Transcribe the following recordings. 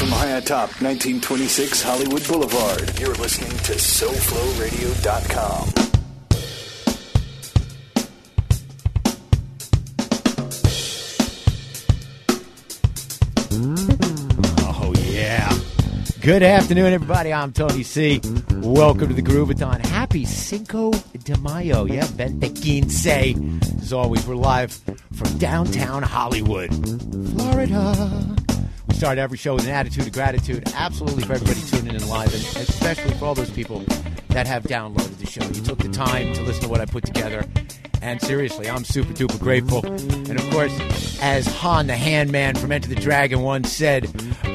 from high atop 1926 Hollywood Boulevard, you're listening to SoFloRadio.com. Oh, yeah. Good afternoon, everybody. I'm Tony C. Welcome to the Groovathon. Happy Cinco de Mayo. Yeah, Vente Quince. As always, we're live from downtown Hollywood, Florida. Start every show with an attitude of gratitude, absolutely for everybody tuning in live, and especially for all those people that have downloaded the show. You took the time to listen to what I put together, and seriously, I'm super duper grateful. And of course, as Han the Handman from Enter the Dragon once said,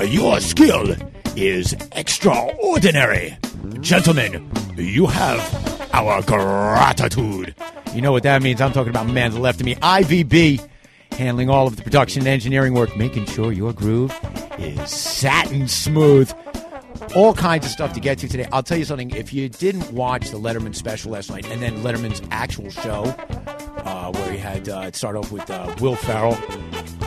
Your skill is extraordinary. Gentlemen, you have our gratitude. You know what that means. I'm talking about man to the left of me, IVB, handling all of the production and engineering work, making sure your groove is satin smooth. All kinds of stuff to get to today. I'll tell you something. If you didn't watch the Letterman special last night and then Letterman's actual show, uh, where he had uh, it started off with uh, Will Ferrell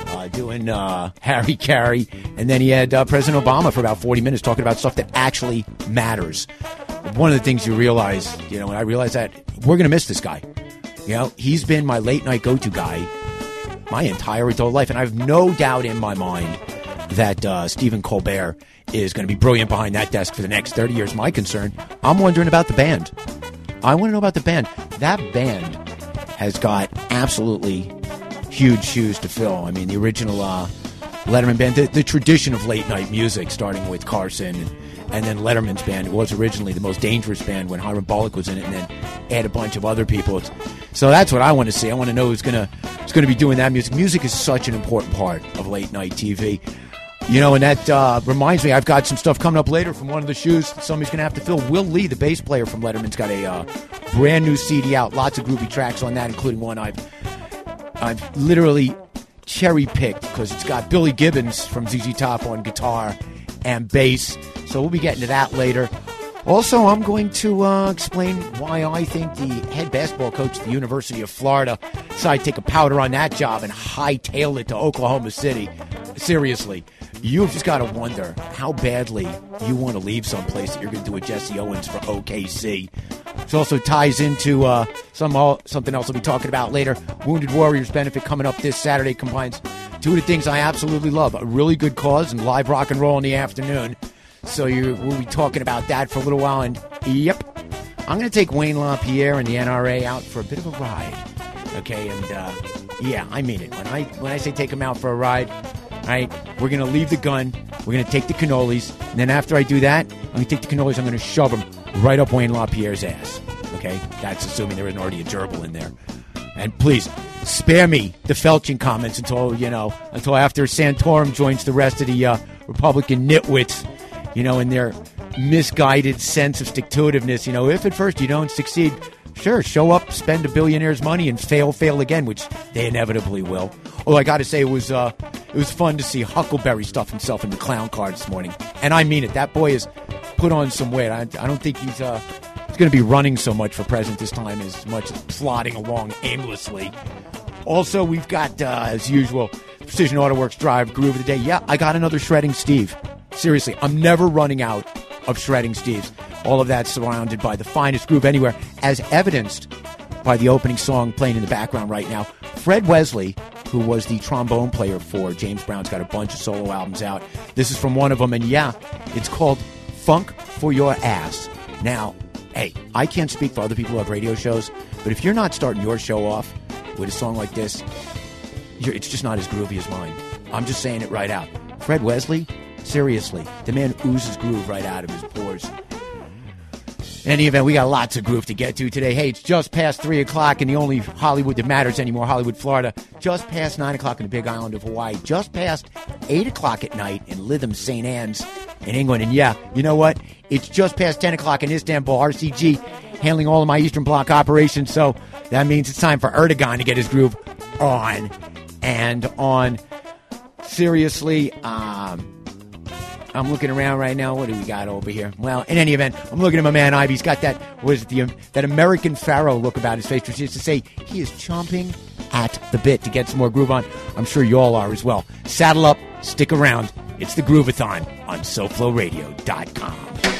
uh, doing uh, Harry Caray, and then he had uh, President Obama for about 40 minutes talking about stuff that actually matters. One of the things you realize, you know, and I realized that we're going to miss this guy. You know, he's been my late night go to guy my entire adult life, and I have no doubt in my mind that uh, Stephen Colbert is going to be brilliant behind that desk for the next 30 years. My concern, I'm wondering about the band. I want to know about the band. That band has got absolutely huge shoes to fill. I mean, the original uh, Letterman band, the, the tradition of late night music, starting with Carson and, and then Letterman's band. It was originally the most dangerous band when Hiram Bullock was in it, and then add a bunch of other people. It's, so that's what I want to see. I want to know who's gonna who's gonna be doing that music. Music is such an important part of late night TV. You know, and that uh, reminds me, I've got some stuff coming up later from one of the shoes somebody's going to have to fill. Will Lee, the bass player from Letterman's, got a uh, brand new CD out. Lots of groovy tracks on that, including one I've I've literally cherry picked because it's got Billy Gibbons from ZZ Top on guitar and bass. So we'll be getting to that later. Also, I'm going to uh, explain why I think the head basketball coach at the University of Florida decided to take a powder on that job and hightail it to Oklahoma City. Seriously, you've just got to wonder how badly you want to leave someplace that you're going to do with Jesse Owens for OKC. This also ties into uh, some something else we'll be talking about later. Wounded Warriors benefit coming up this Saturday combines two of the things I absolutely love: a really good cause and live rock and roll in the afternoon. So you, we'll be talking about that for a little while. And yep, I'm going to take Wayne LaPierre and the NRA out for a bit of a ride. Okay, and uh, yeah, I mean it. When I when I say take them out for a ride, all right, we're going to leave the gun. We're going to take the cannolis, and then after I do that, I'm going to take the cannolis. I'm going to shove them right up Wayne LaPierre's ass. Okay, that's assuming there isn't already a gerbil in there. And please spare me the felching comments until you know until after Santorum joins the rest of the uh, Republican nitwits, you know, in their misguided sense of stick to itiveness. You know, if at first you don't succeed, sure, show up, spend a billionaire's money, and fail, fail again, which they inevitably will. Oh, I got to say, it was uh, it was fun to see Huckleberry stuff himself in the clown car this morning, and I mean it. That boy has put on some weight. I, I don't think he's uh, he's going to be running so much for president this time as much as plodding along aimlessly. Also, we've got uh, as usual Precision Auto Works Drive Groove of the Day. Yeah, I got another shredding Steve. Seriously, I'm never running out of shredding Steves. All of that surrounded by the finest groove anywhere, as evidenced by the opening song playing in the background right now. Fred Wesley, who was the trombone player for James Brown's got a bunch of solo albums out. This is from one of them, and yeah, it's called Funk for Your Ass. Now, hey, I can't speak for other people who have radio shows, but if you're not starting your show off with a song like this, it's just not as groovy as mine. I'm just saying it right out. Fred Wesley, seriously, the man oozes groove right out of his pores. In any event, we got lots of groove to get to today. Hey, it's just past 3 o'clock in the only Hollywood that matters anymore, Hollywood, Florida. Just past 9 o'clock in the big island of Hawaii. Just past 8 o'clock at night in Lytham, St. Anne's in England. And yeah, you know what? It's just past 10 o'clock in Istanbul, RCG, handling all of my Eastern Bloc operations. So that means it's time for Erdogan to get his groove on. And on, seriously, um, I'm looking around right now. What do we got over here? Well, in any event, I'm looking at my man Ivy. He's got that was the that American Pharoah look about his face, which is to say he is chomping at the bit to get some more groove on. I'm sure you all are as well. Saddle up, stick around. It's the Groovathon on SoFloRadio.com.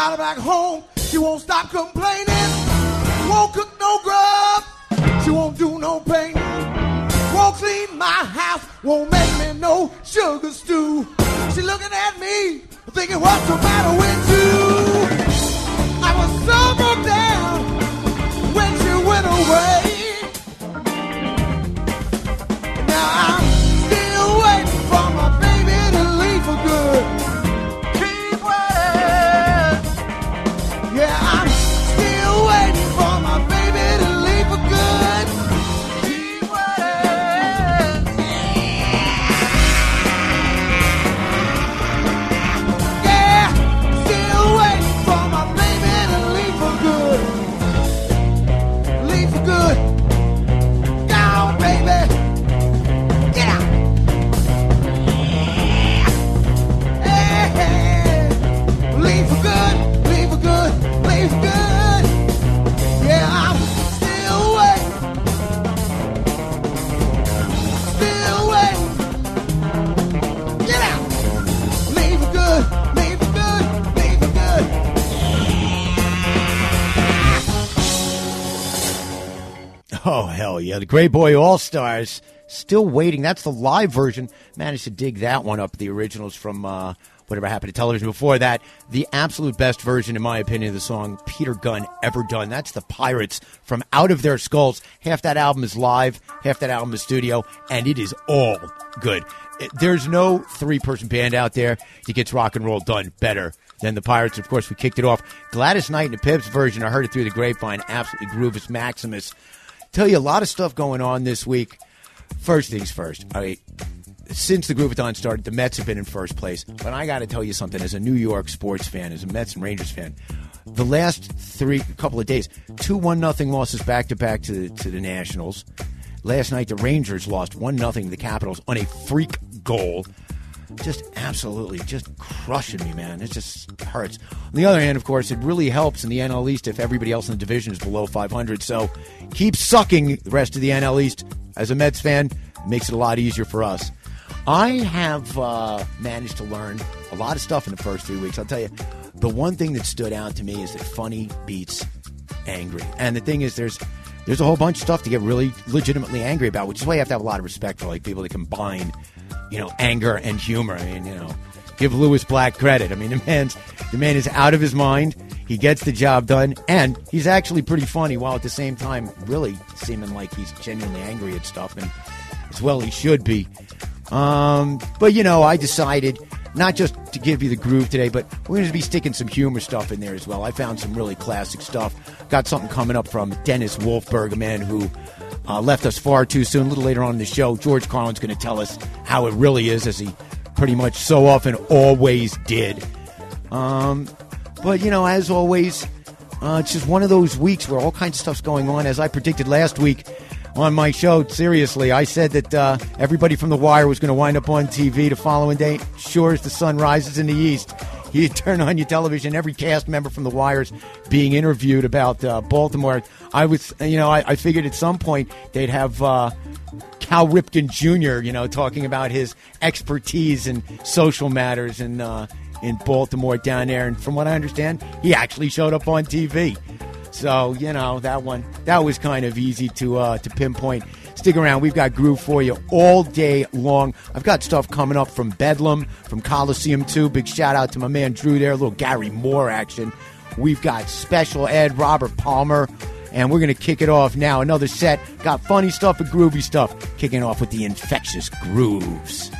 got her back home. She won't stop complaining. Won't cook no grub. She won't do no painting. Won't clean my house. Won't make me no sugar stew. She looking at me, thinking what's the matter with you? I was so broke down when she went away. Oh, hell yeah. The Greyboy Allstars. Still waiting. That's the live version. Managed to dig that one up. The originals from uh, whatever happened to television before that. The absolute best version, in my opinion, of the song Peter Gunn ever done. That's the Pirates from Out of Their Skulls. Half that album is live, half that album is studio, and it is all good. It- There's no three person band out there that gets rock and roll done better than the Pirates. Of course, we kicked it off. Gladys Knight and the Pips version. I heard it through the grapevine. Absolutely groovous Maximus. Tell you a lot of stuff going on this week. First things first. All right. Since the Groovathon started, the Mets have been in first place. But I got to tell you something. As a New York sports fan, as a Mets and Rangers fan, the last three couple of days, two one nothing losses back to back to to the Nationals. Last night, the Rangers lost one nothing to the Capitals on a freak goal just absolutely just crushing me, man. It just hurts. On the other hand, of course, it really helps in the NL East if everybody else in the division is below 500. So keep sucking the rest of the NL East. As a Mets fan, it makes it a lot easier for us. I have uh, managed to learn a lot of stuff in the first three weeks. I'll tell you, the one thing that stood out to me is that funny beats angry. And the thing is, there's there's a whole bunch of stuff to get really legitimately angry about, which is why you have to have a lot of respect for like people that combine, you know, anger and humor. I mean, you know, give Lewis Black credit. I mean, the man's the man is out of his mind. He gets the job done, and he's actually pretty funny, while at the same time really seeming like he's genuinely angry at stuff, and as well he should be. Um, but you know, I decided not just to give you the groove today, but we're going to be sticking some humor stuff in there as well. I found some really classic stuff. Got something coming up from Dennis Wolfberg, a man who uh, left us far too soon. A little later on in the show, George Carlin's going to tell us how it really is, as he pretty much so often always did. Um, but you know, as always, uh, it's just one of those weeks where all kinds of stuff's going on. As I predicted last week, on my show. Seriously, I said that uh, everybody from The Wire was going to wind up on TV the following day. Sure as the sun rises in the east, you turn on your television, every cast member from The Wire's being interviewed about uh, Baltimore. I was, you know, I, I, figured at some point they'd have. Uh, Cal Ripken Jr., you know, talking about his expertise in social matters in uh, in Baltimore down there. And from what I understand, he actually showed up on TV. So you know that one that was kind of easy to uh, to pinpoint. Stick around, we've got groove for you all day long. I've got stuff coming up from Bedlam, from Colosseum 2. Big shout out to my man Drew there, a little Gary Moore action. We've got special Ed Robert Palmer, and we're going to kick it off now. Another set. Got funny stuff and groovy stuff. Kicking off with the infectious grooves.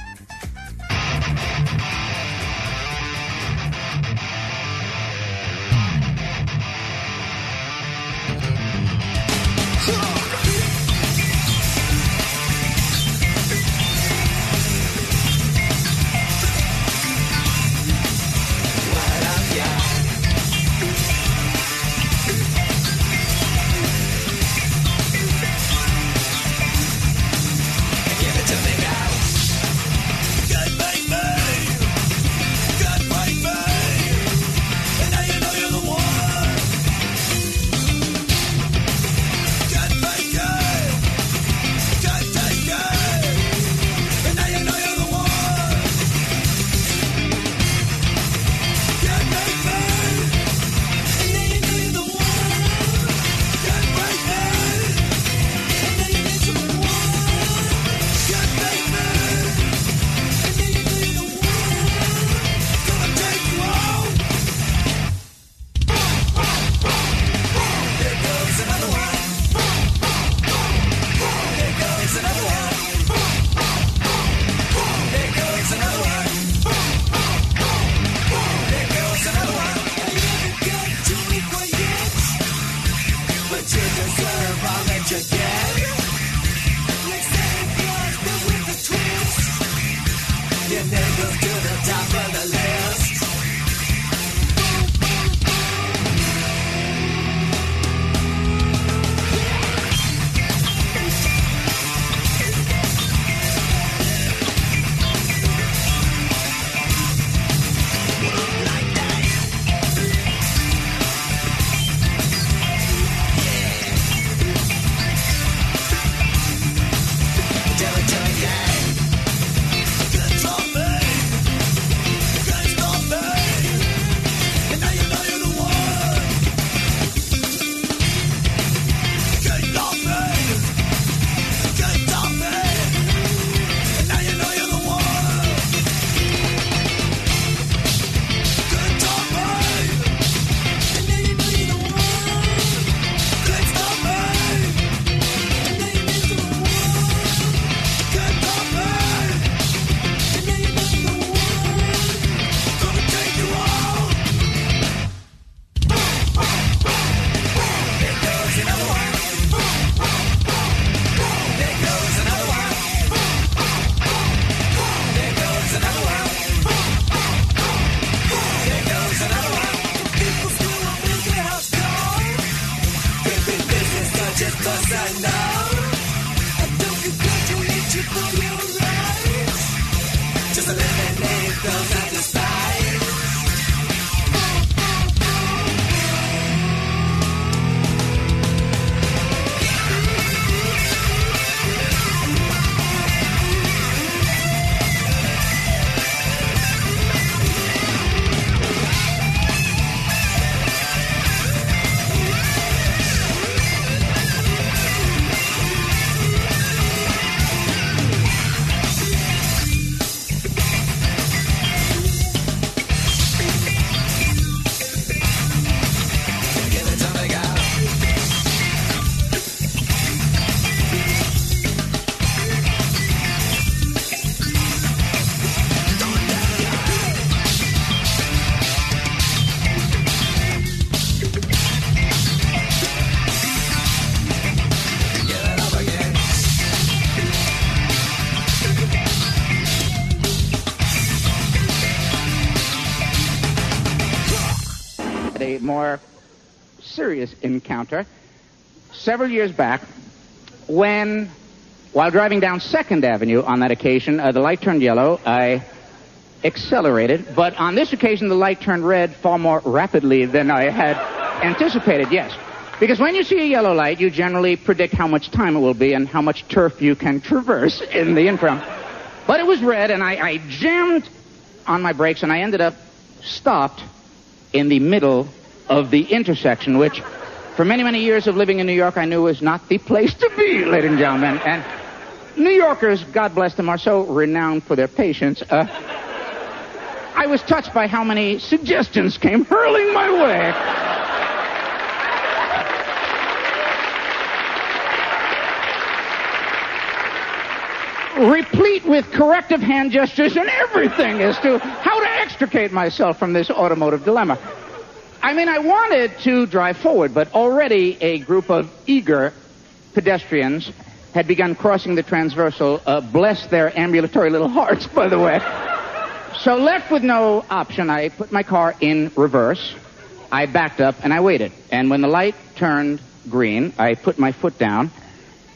Serious encounter several years back when, while driving down Second Avenue on that occasion, uh, the light turned yellow. I accelerated, but on this occasion, the light turned red far more rapidly than I had anticipated. Yes. Because when you see a yellow light, you generally predict how much time it will be and how much turf you can traverse in the interim. But it was red, and I, I jammed on my brakes, and I ended up stopped in the middle of the intersection, which for many, many years of living in New York, I knew was not the place to be, ladies and gentlemen. And New Yorkers, God bless them, are so renowned for their patience. Uh, I was touched by how many suggestions came hurling my way. replete with corrective hand gestures and everything as to how to extricate myself from this automotive dilemma. I mean, I wanted to drive forward, but already a group of eager pedestrians had begun crossing the transversal. Uh, bless their ambulatory little hearts, by the way. So, left with no option, I put my car in reverse. I backed up and I waited. And when the light turned green, I put my foot down,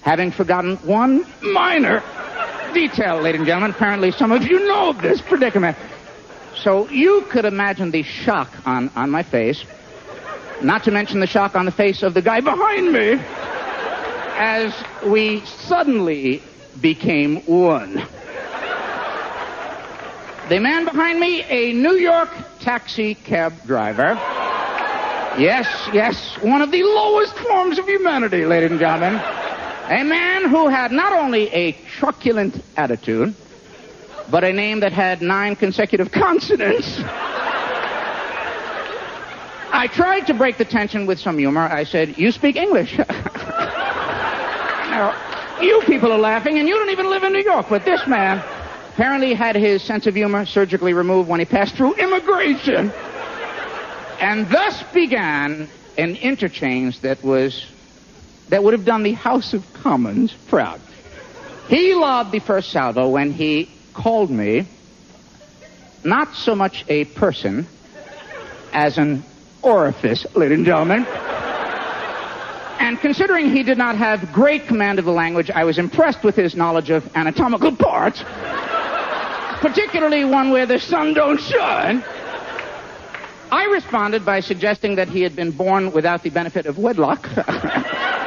having forgotten one minor detail, ladies and gentlemen. Apparently, some of you know this predicament. So you could imagine the shock on, on my face, not to mention the shock on the face of the guy behind me, as we suddenly became one. The man behind me, a New York taxi cab driver. Yes, yes, one of the lowest forms of humanity, ladies and gentlemen. A man who had not only a truculent attitude, but a name that had nine consecutive consonants. I tried to break the tension with some humor. I said, You speak English. now, you people are laughing, and you don't even live in New York, but this man apparently had his sense of humor surgically removed when he passed through immigration. And thus began an interchange that was that would have done the House of Commons proud. He lobbed the first salvo when he called me not so much a person as an orifice, ladies and gentlemen. And considering he did not have great command of the language, I was impressed with his knowledge of anatomical parts, particularly one where the sun don't shine. I responded by suggesting that he had been born without the benefit of wedlock.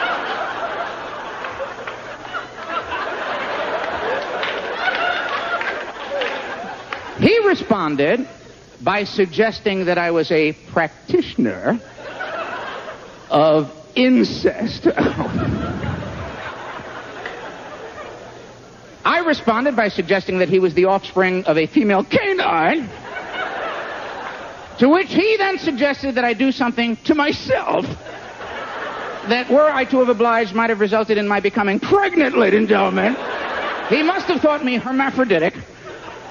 He responded by suggesting that I was a practitioner of incest. I responded by suggesting that he was the offspring of a female canine. To which he then suggested that I do something to myself that, were I to have obliged, might have resulted in my becoming pregnant, ladies and gentlemen. He must have thought me hermaphroditic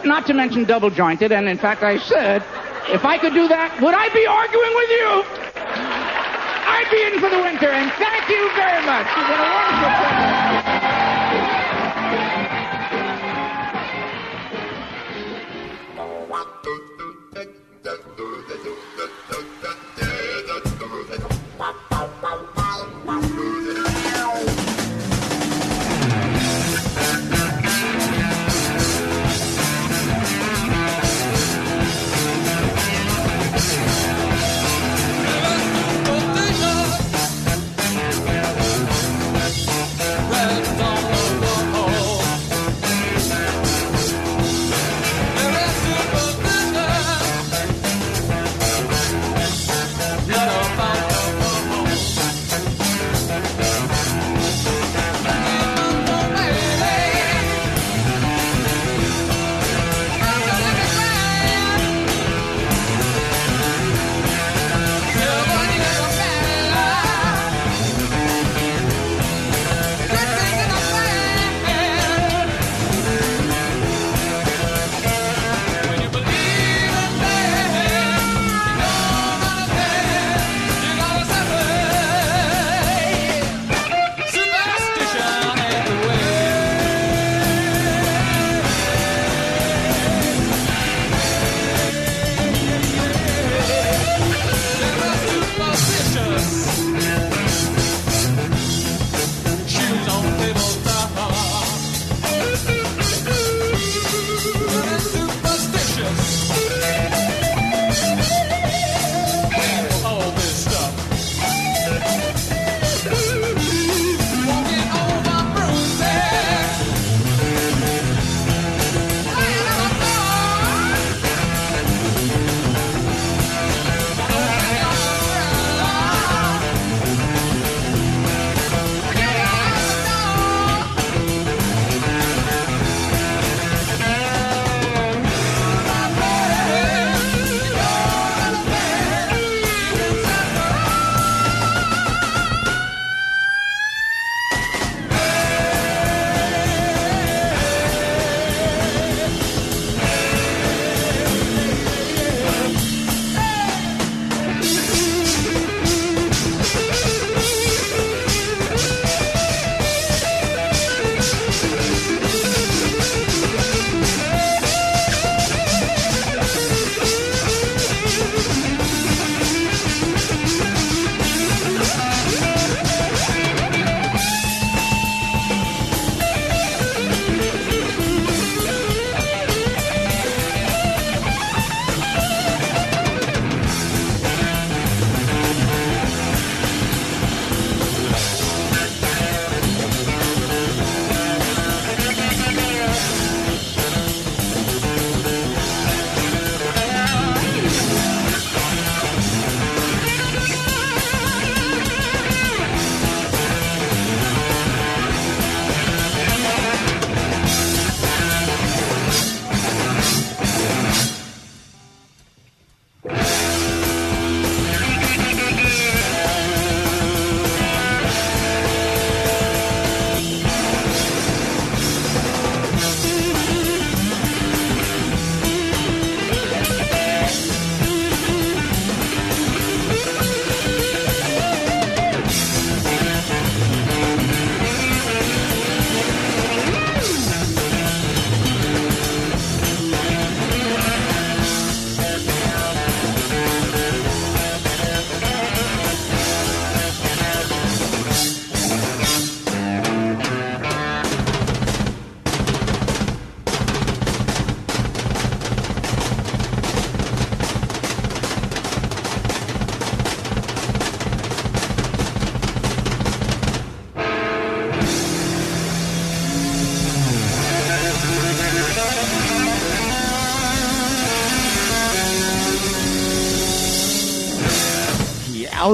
not to mention double jointed, and in fact, I said, if I could do that, would I be arguing with you? I'd be in for the winter, and thank you very much. It's been a wonderful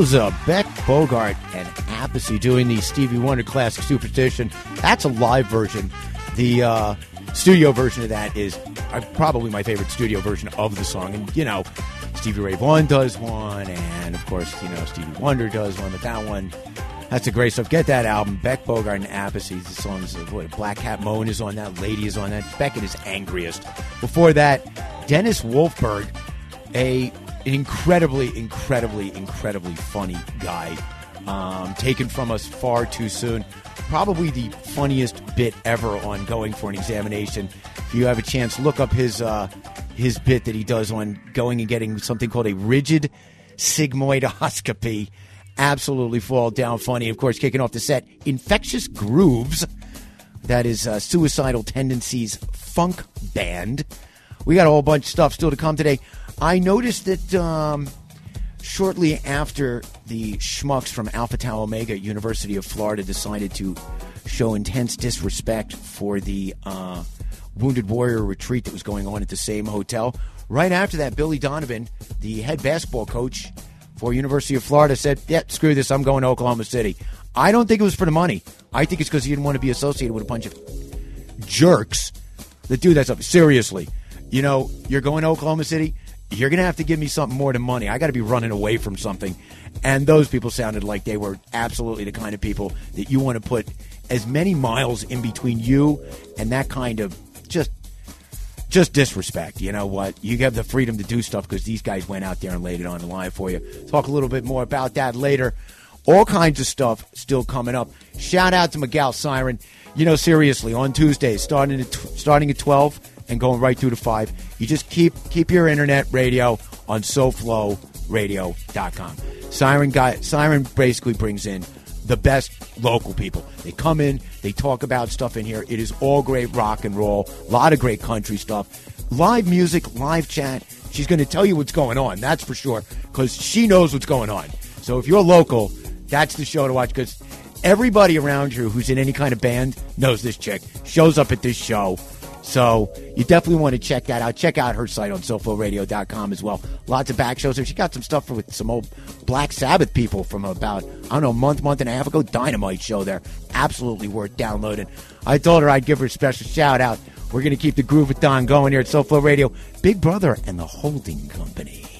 Wowza, Beck Bogert and Appice doing the Stevie Wonder classic Superstition. That's a live version. The uh, studio version of that is uh, probably my favorite studio version of the song. And, you know, Stevie Ray Vaughan does one, and of course, you know, Stevie Wonder does one, but that one, that's a great stuff. Get that album, Beck Bogert and Appice. The songs, what, Black Cat Moan is on that, Lady is on that, Beck his angriest. Before that, Dennis Wolfberg, a an incredibly, incredibly, incredibly funny guy, um, taken from us far too soon. Probably the funniest bit ever on Going for an Examination. If you have a chance, look up his uh, his bit that he does on going and getting something called a rigid sigmoidoscopy. Absolutely fall down funny. Of course, kicking off the set, Infectious Grooves. That is uh, Suicidal Tendencies Funk Band. We got a whole bunch of stuff still to come today. I noticed that um, shortly after the schmucks from Alpha Tau Omega University of Florida decided to show intense disrespect for the uh, Wounded Warrior retreat that was going on at the same hotel, right after that, Billy Donovan, the head basketball coach for University of Florida, said, "Yeah, screw this. I'm going to Oklahoma City." I don't think it was for the money. I think it's because he didn't want to be associated with a bunch of jerks that do that stuff. Seriously, you know, you're going to Oklahoma City you're going to have to give me something more than money. I got to be running away from something. And those people sounded like they were absolutely the kind of people that you want to put as many miles in between you and that kind of just just disrespect. You know what? You have the freedom to do stuff because these guys went out there and laid it on the line for you. Talk a little bit more about that later. All kinds of stuff still coming up. Shout out to Miguel Siren. You know, seriously, on Tuesdays, starting at, starting at 12, and going right through to five. You just keep keep your internet radio on SoFloRadio.com. Siren guy Siren basically brings in the best local people. They come in, they talk about stuff in here. It is all great rock and roll, a lot of great country stuff, live music, live chat. She's going to tell you what's going on, that's for sure, because she knows what's going on. So if you're local, that's the show to watch because everybody around you who's in any kind of band knows this chick. Shows up at this show. So you definitely want to check that out. Check out her site on SoFloRadio.com as well. Lots of back shows. There. She got some stuff with some old Black Sabbath people from about, I don't know, a month, month and a half ago. Dynamite show there. Absolutely worth downloading. I told her I'd give her a special shout out. We're going to keep the groove with Don going here at SoFlo Radio. Big Brother and the Holding Company.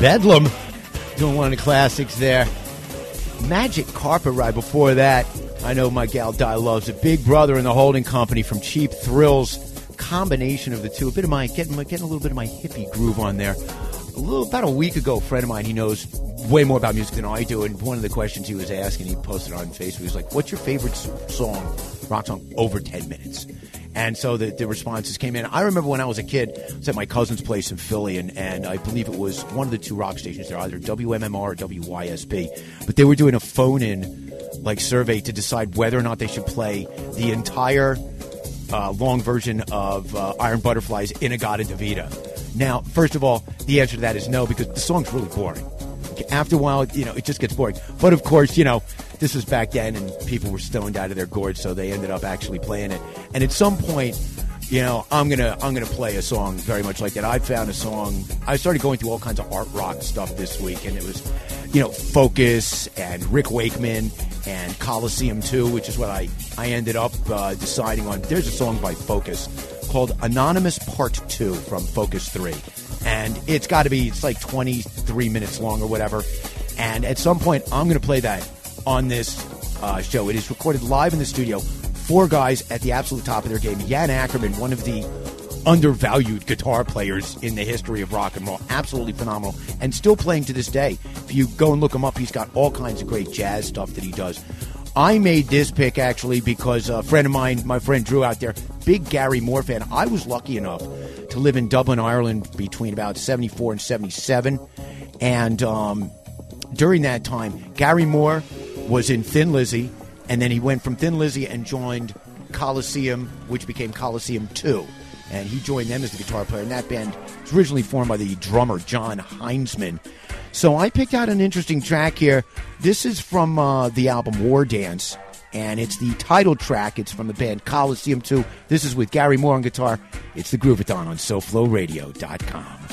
Bedlam doing one of the classics there. Magic Carpet Ride before that. I know my gal Di loves it. Big Brother and the Holding Company from Cheap Thrills. Combination of the two. A bit of my getting, getting a little bit of my hippie groove on there. A little about a week ago, a friend of mine, he knows way more about music than I do, and one of the questions he was asking, he posted on Facebook. He was like, "What's your favorite song, rock song, over ten minutes?" And so the, the responses came in. I remember when I was a kid, I was at my cousin's place in Philly, and, and I believe it was one of the two rock stations there, either WMMR or WYSP. But they were doing a phone in like survey to decide whether or not they should play the entire uh, long version of uh, Iron Butterfly's In-A-Gadda-Da-Vida. Now, first of all, the answer to that is no because the song's really boring. After a while, you know, it just gets boring. But of course, you know, this was back then and people were stoned out of their gourds, so they ended up actually playing it. And at some point, you know, I'm gonna I'm gonna play a song very much like that. I found a song. I started going through all kinds of art rock stuff this week, and it was, you know, Focus and Rick Wakeman and Colosseum 2, which is what I I ended up uh, deciding on. There's a song by Focus called Anonymous Part 2 from Focus 3, and it's got to be it's like 23 minutes long or whatever. And at some point, I'm gonna play that on this uh, show. It is recorded live in the studio. Four guys at the absolute top of their game. Jan Akkerman, one of the undervalued guitar players in the history of rock and roll. Absolutely phenomenal. And still playing to this day. If you go and look him up, he's got all kinds of great jazz stuff that he does. I made this pick actually because a friend of mine, my friend Drew out there, big Gary Moore fan. I was lucky enough to live in Dublin, Ireland between about 74 and 77. And um, during that time, Gary Moore was in Thin Lizzy, and then he went from Thin Lizzy and joined Colosseum, which became Colosseum 2. And he joined them as the guitar player. And that band was originally formed by the drummer Jon Hiseman. So I picked out an interesting track here. This is from uh, the album War Dance, and it's the title track. It's from the band Colosseum 2. This is with Gary Moore on guitar. It's the Groovathon on SoFloRadio.com.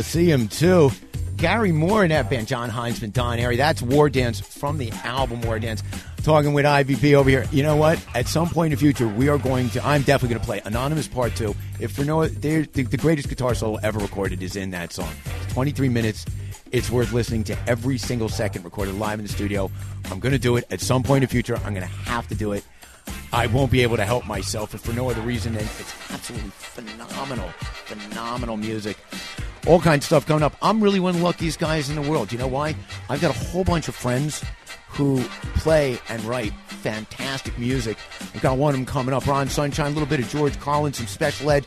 Colosseum, too. Gary Moore in that band, Jon Hiseman, Don Airey. That's War Dance from the album War Dance. Talking with IVP over here. You know what? At some point in the future, we are going to. I'm definitely going to play Anonymous Part Two. If for no, the, the greatest guitar solo ever recorded is in that song. 23 minutes. It's worth listening to every single second recorded live in the studio. I'm going to do it at some point in the future. I'm going to have to do it. I won't be able to help myself if for no other reason than it's absolutely phenomenal, phenomenal music. All kinds of stuff coming up. I'm really one of the luckiest guys in the world. You know why? I've got a whole bunch of friends who play and write fantastic music. I've got one of them coming up. Ron Sunshine, a little bit of George Collins, some special ed.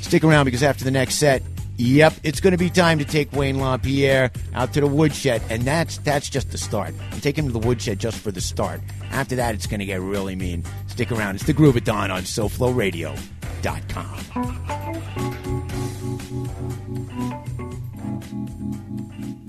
Stick around because after the next set, Yep, it's going to be time to take Wayne LaPierre out to the woodshed, and that's that's just the start. I'm taking him to the woodshed just for the start. After that, it's going to get really mean. Stick around. It's the Groovathon on SoFloRadio.com.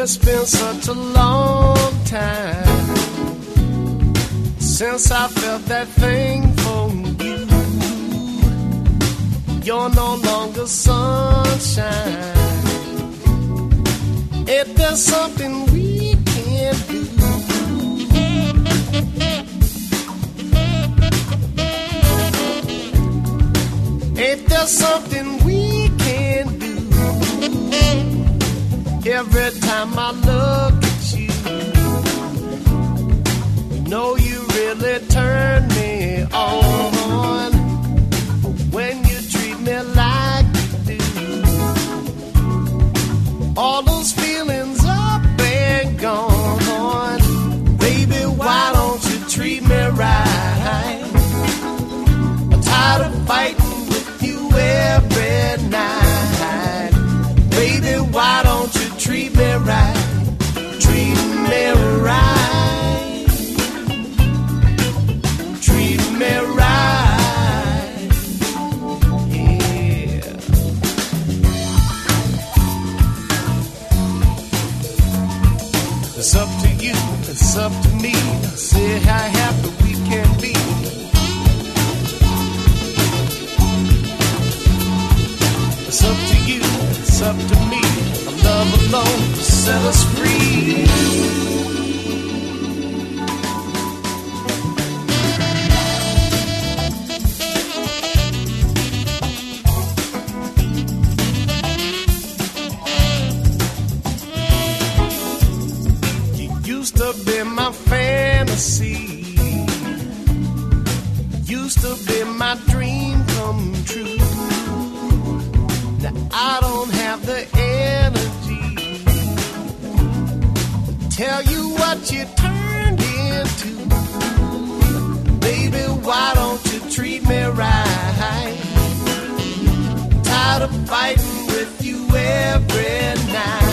It's been such a long time since I felt that thing for you. You're no longer sunshine. If there's something we can do, if there's something we Every time I look at you, you know you really turn me my dream come true. Now I don't have the energy tell you what you turned into. Baby, why don't you treat me right? Tired of fighting with you every night.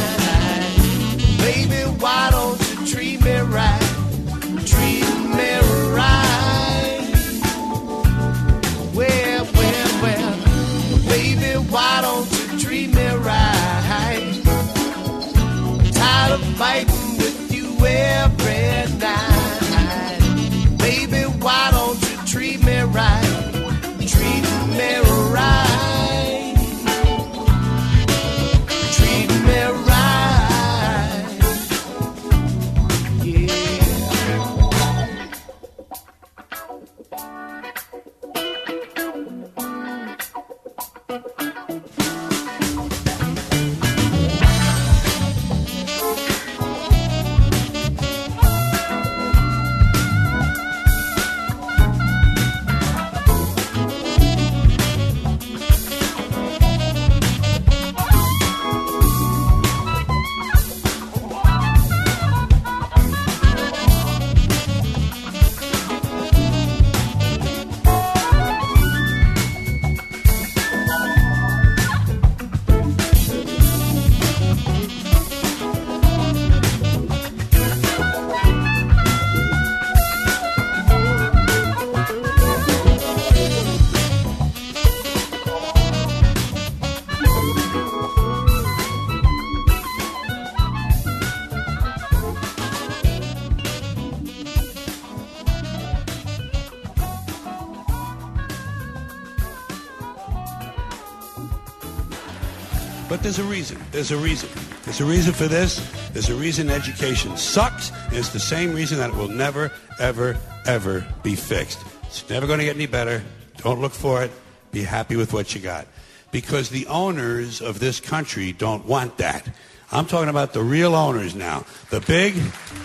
But there's a reason. There's a reason. There's a reason for this. There's a reason education sucks. And it's the same reason that it will never, ever, ever be fixed. It's never going to get any better. Don't look for it. Be happy with what you got. Because the owners of this country don't want that. I'm talking about the real owners now. The big,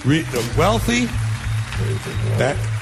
re- the wealthy, that,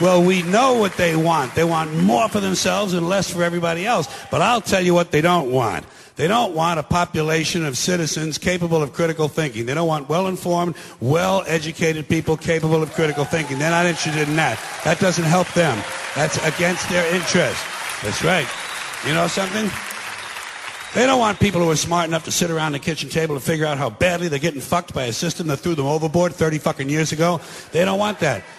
Well, we know what they want. They want more for themselves and less for everybody else. But I'll tell you what they don't want. They don't want a population of citizens capable of critical thinking. They don't want well-informed, well-educated people capable of critical thinking. They're not interested in that. That doesn't help them. That's against their interest. That's right. You know something? They don't want people who are smart enough to sit around the kitchen table to figure out how badly they're getting fucked by a system that threw them overboard 30 fucking years ago. They don't want that.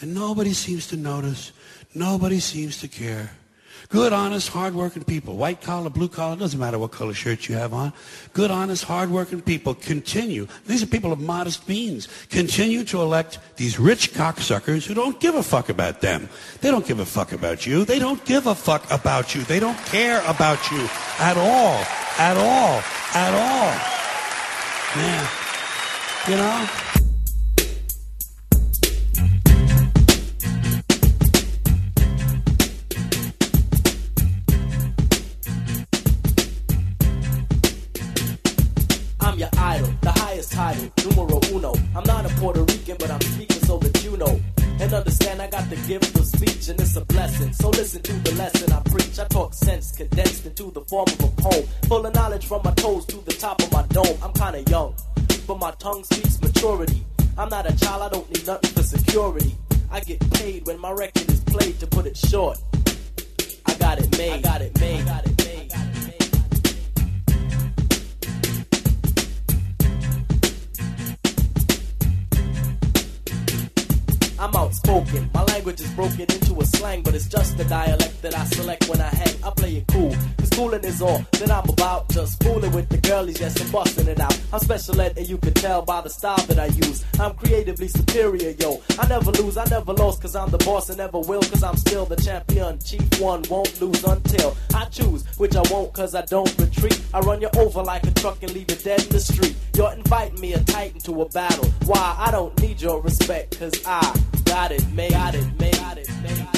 And nobody seems to notice. Nobody seems to care. Good, honest, hardworking people, white collar, blue collar, doesn't matter what color shirt you have on. Good, honest, hardworking people continue. These are people of modest means. Continue to elect these rich cocksuckers who don't give a fuck about them. They don't give a fuck about you. They don't give a fuck about you. They don't care about you at all. At all. At all. Yeah. You know? I'm your idol, the highest title, numero uno. I'm not a Puerto Rican, but I'm speaking so that you know. And understand I got the gift of speech and it's a blessing. So listen to the lesson I preach. I talk sense condensed into the form of a poem. Full of knowledge from my toes to the top of my dome. I'm kinda young, but my tongue speaks maturity. I'm not a child, I don't need nothing for security. I get paid when my record is played to put it short. I got it made. I got it made. I got it made. I'm outspoken. My language is broken into a slang, but it's just the dialect that I select when I hang. I play it cool, coolin' is all that I'm about. Just fooling with the girlies, yes, I'm busting it out. I'm special ed, and you can tell by the style that I use. I'm creatively superior, yo. I never lose, I never lost, cause I'm the boss and never will, cause I'm still the champion. Chief one won't lose until I choose, which I won't, cause I don't retreat. I run you over like a truck and leave you dead in the street. You're inviting me a titan to a battle. Why? I don't need your respect, cause I got it made. Got it made. Got it made.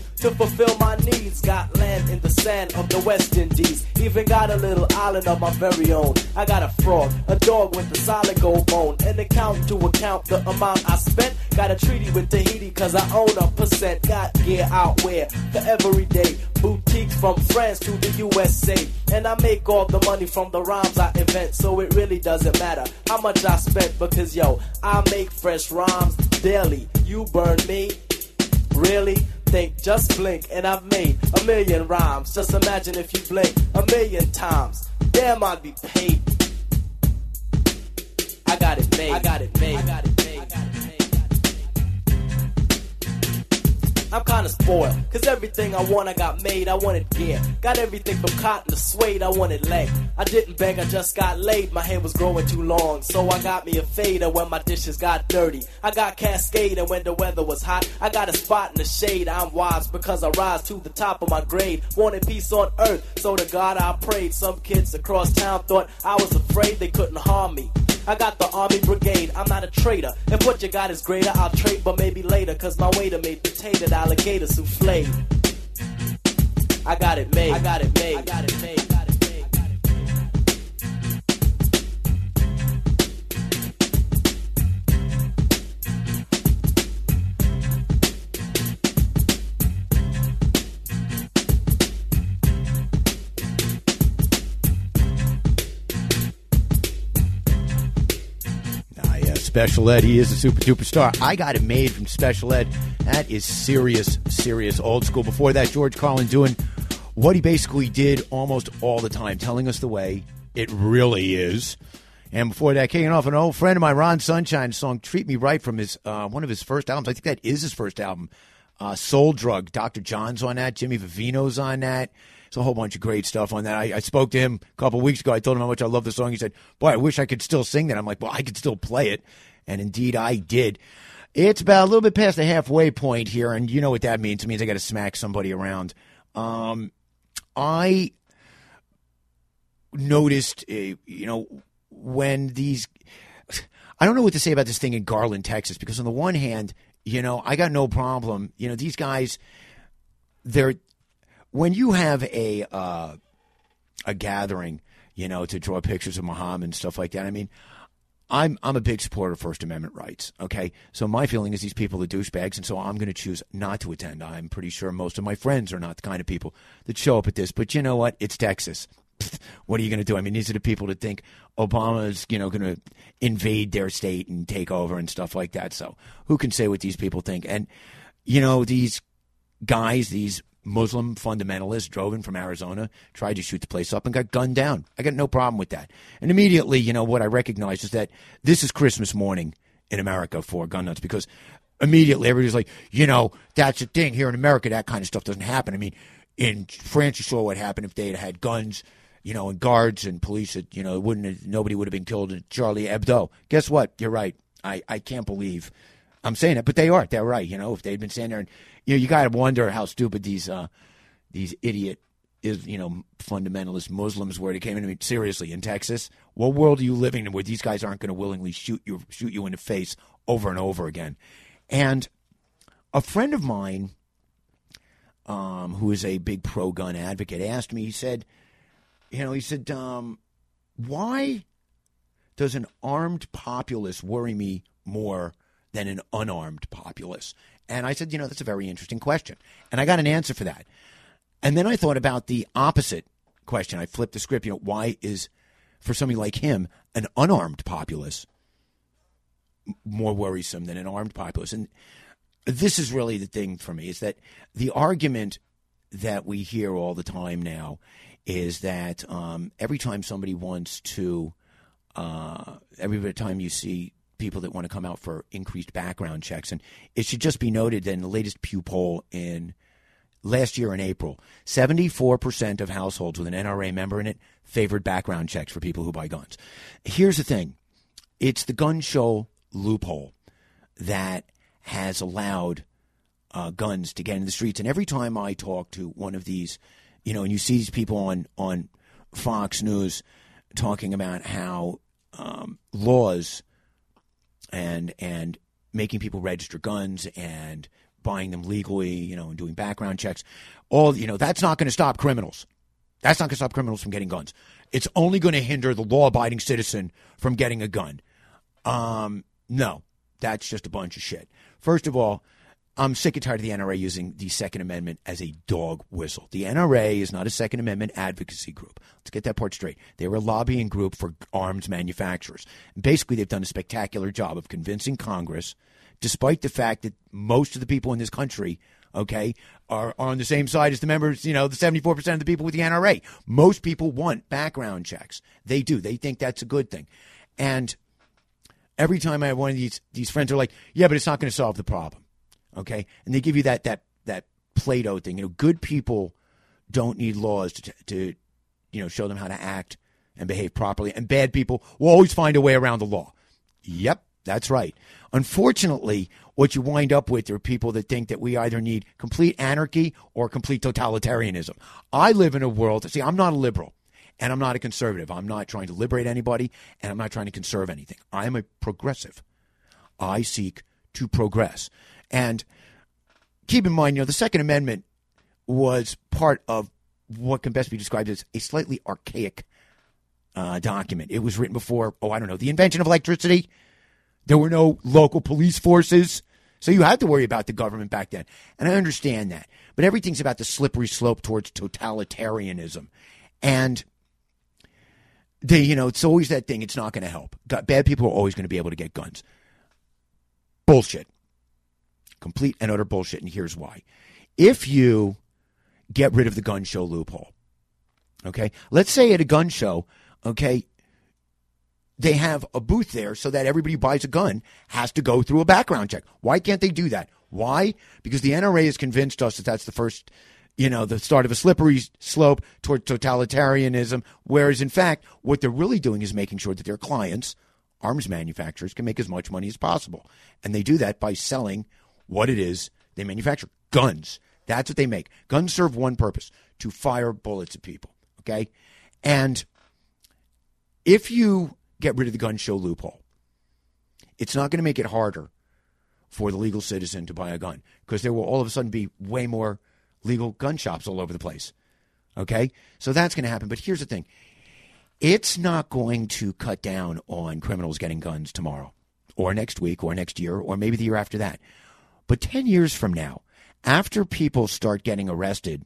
To fulfill my needs. Got land in the sand of the West Indies. Even got a little island of my very own. I got a frog, a dog with a solid gold bone. An account to account the amount I spent. Got a treaty with Tahiti cause I own a percent. Got gear out where for every day. Boutiques from France to the USA. And I make all the money from the rhymes I invent. So it really doesn't matter how much I spent because yo, I make fresh rhymes daily. You burn me. Really? Think, just blink, and I've made a million rhymes. Just imagine if you blink a million times. Damn, I'd be paid. I got it made. I got it made. I got it made. I'm kinda spoiled, cause everything I want I got made, I wanted gear. Got everything from cotton to suede, I wanted leg. I didn't beg, I just got laid, my hair was growing too long. So I got me a fader when my dishes got dirty. I got cascade and when the weather was hot, I got a spot in the shade. I'm wise because I rise to the top of my grade. Wanted peace on earth, so to God I prayed. Some kids across town thought I was afraid they couldn't harm me. I got the army brigade, I'm not a traitor. If what you got is greater, I'll trade, but maybe later, cause my waiter made potato alligator souffle. I got it made, I got it made, I got it made. got it made, Special Ed. He is a super duper star. I got it made from Special Ed. That is serious, serious old school. Before that, George Carlin doing what he basically did almost all the time, telling us the way it really is. And before that, kicking off an old friend of mine, Ron Sunshine song "Treat Me Right" from his uh, one of his first albums. I think that is his first album. Uh, Soul Drug. Dr. John's on that. Jimmy Vivino's on that. It's a whole bunch of great stuff on that. I, I spoke to him a couple weeks ago. I told him how much I love the song. He said, "Boy, I wish I could still sing that." I'm like, "Well, I could still play it," and indeed, I did. It's about a little bit past the halfway point here, and you know what that means. It means I got to smack somebody around. Um, I noticed, uh, you know, when these. I don't know what to say about this thing in Garland, Texas, because on the one hand, you know, I got no problem. You know, these guys, they're when you have a uh, a gathering, you know, to draw pictures of Muhammad and stuff like that. I mean, I'm I'm a big supporter of First Amendment rights. Okay, so my feeling is these people are douchebags, and so I'm going to choose not to attend. I'm pretty sure most of my friends are not the kind of people that show up at this. But you know what? It's Texas. What are you going to do? I mean, these are the people that think Obama is, you know, going to invade their state and take over and stuff like that. So who can say what these people think? And you know, these guys, these Muslim fundamentalist drove in from Arizona, tried to shoot the place up, and got gunned down. I got no problem with that. And immediately, you know, what I recognize is that this is Christmas morning in America for gun nuts because immediately everybody's like, you know, that's the thing here in America. That kind of stuff doesn't happen. I mean, in France, you saw what happened if they had had guns, you know, and guards and police. That you know, it wouldn't have, nobody would have been killed in Charlie Hebdo. Guess what? You're right. I I can't believe I'm saying it, but they are. They're right. You know, if they'd been standing there, and you know, you got to wonder how stupid these uh, these idiot is you know fundamentalist Muslims were. They came in. I mean, seriously, in Texas, what world are you living in where these guys aren't going to willingly shoot you shoot you in the face over and over again? And a friend of mine, um, who is a big pro gun advocate, asked me. He said, you know, he said, um, why does an armed populace worry me more than an unarmed populace? And I said, you know, that's a very interesting question. And I got an answer for that. And then I thought about the opposite question. I flipped the script. You know, why is, for somebody like him, an unarmed populace more worrisome than an armed populace? And this is really the thing for me is that the argument that we hear all the time now is that um, every time somebody wants to, uh, every time you see people that want to come out for increased background checks, and it should just be noted that in the latest Pew poll in last year in April, 74% of households with an NRA member in it favored background checks for people who buy guns. Here's the thing it's the gun show loophole that has allowed uh, guns to get in the streets. And every time I talk to one of these, you know, and you see these people on, on Fox News talking about how um, laws and and making people register guns and buying them legally, you know, and doing background checks. All you know, that's not going to stop criminals. That's not going to stop criminals from getting guns. It's only going to hinder the law-abiding citizen from getting a gun. Um, no, that's just a bunch of shit. First of all, Um, I'm sick and tired of the NRA using the Second Amendment as a dog whistle. The NRA is not a Second Amendment advocacy group. Let's get that part straight. They were a lobbying group for arms manufacturers. And basically, they've done a spectacular job of convincing Congress, despite the fact that most of the people in this country, okay, are, are on the same side as the members, you know, the 74% of the people with the NRA. Most people want background checks. They do. They think that's a good thing. And every time I have one of these, these friends are like, yeah, but it's not going to solve the problem okay? And they give you that that that Plato thing. You know, good people don't need laws to, to you know show them how to act and behave properly, and bad people will always find a way around the law. Yep, that's right. Unfortunately, what you wind up with are people that think that we either need complete anarchy or complete totalitarianism. I live in a world. See, I'm not a liberal. And I'm not a conservative. I'm not trying to liberate anybody, and I'm not trying to conserve anything. I am a progressive. I seek to progress. And keep in mind, you know, the Second Amendment was part of what can best be described as a slightly archaic uh, document. It was written before, oh, I don't know, the invention of electricity. There were no local police forces. So you had to worry about the government back then. And I understand that. But everything's about the slippery slope towards totalitarianism. And they, you know, it's always that thing. It's not going to help. Bad people are always going to be able to get guns. Bullshit. Complete and utter bullshit. And here's why. If you get rid of the gun show loophole, okay, let's say at a gun show, okay, they have a booth there so that everybody who buys a gun has to go through a background check. Why can't they do that? Why? Because the NRA has convinced us that that's the first, you know, the start of a slippery slope toward totalitarianism. Whereas in fact, what they're really doing is making sure that their clients, arms manufacturers, can make as much money as possible. And they do that by selling what it is they manufacture guns. That's what they make. Guns serve one purpose to fire bullets at people. Okay. And if you get rid of the gun show loophole, it's not going to make it harder for the legal citizen to buy a gun because there will all of a sudden be way more legal gun shops all over the place. Okay. So that's going to happen. But here's the thing it's not going to cut down on criminals getting guns tomorrow or next week or next year or maybe the year after that. But 10 years from now, after people start getting arrested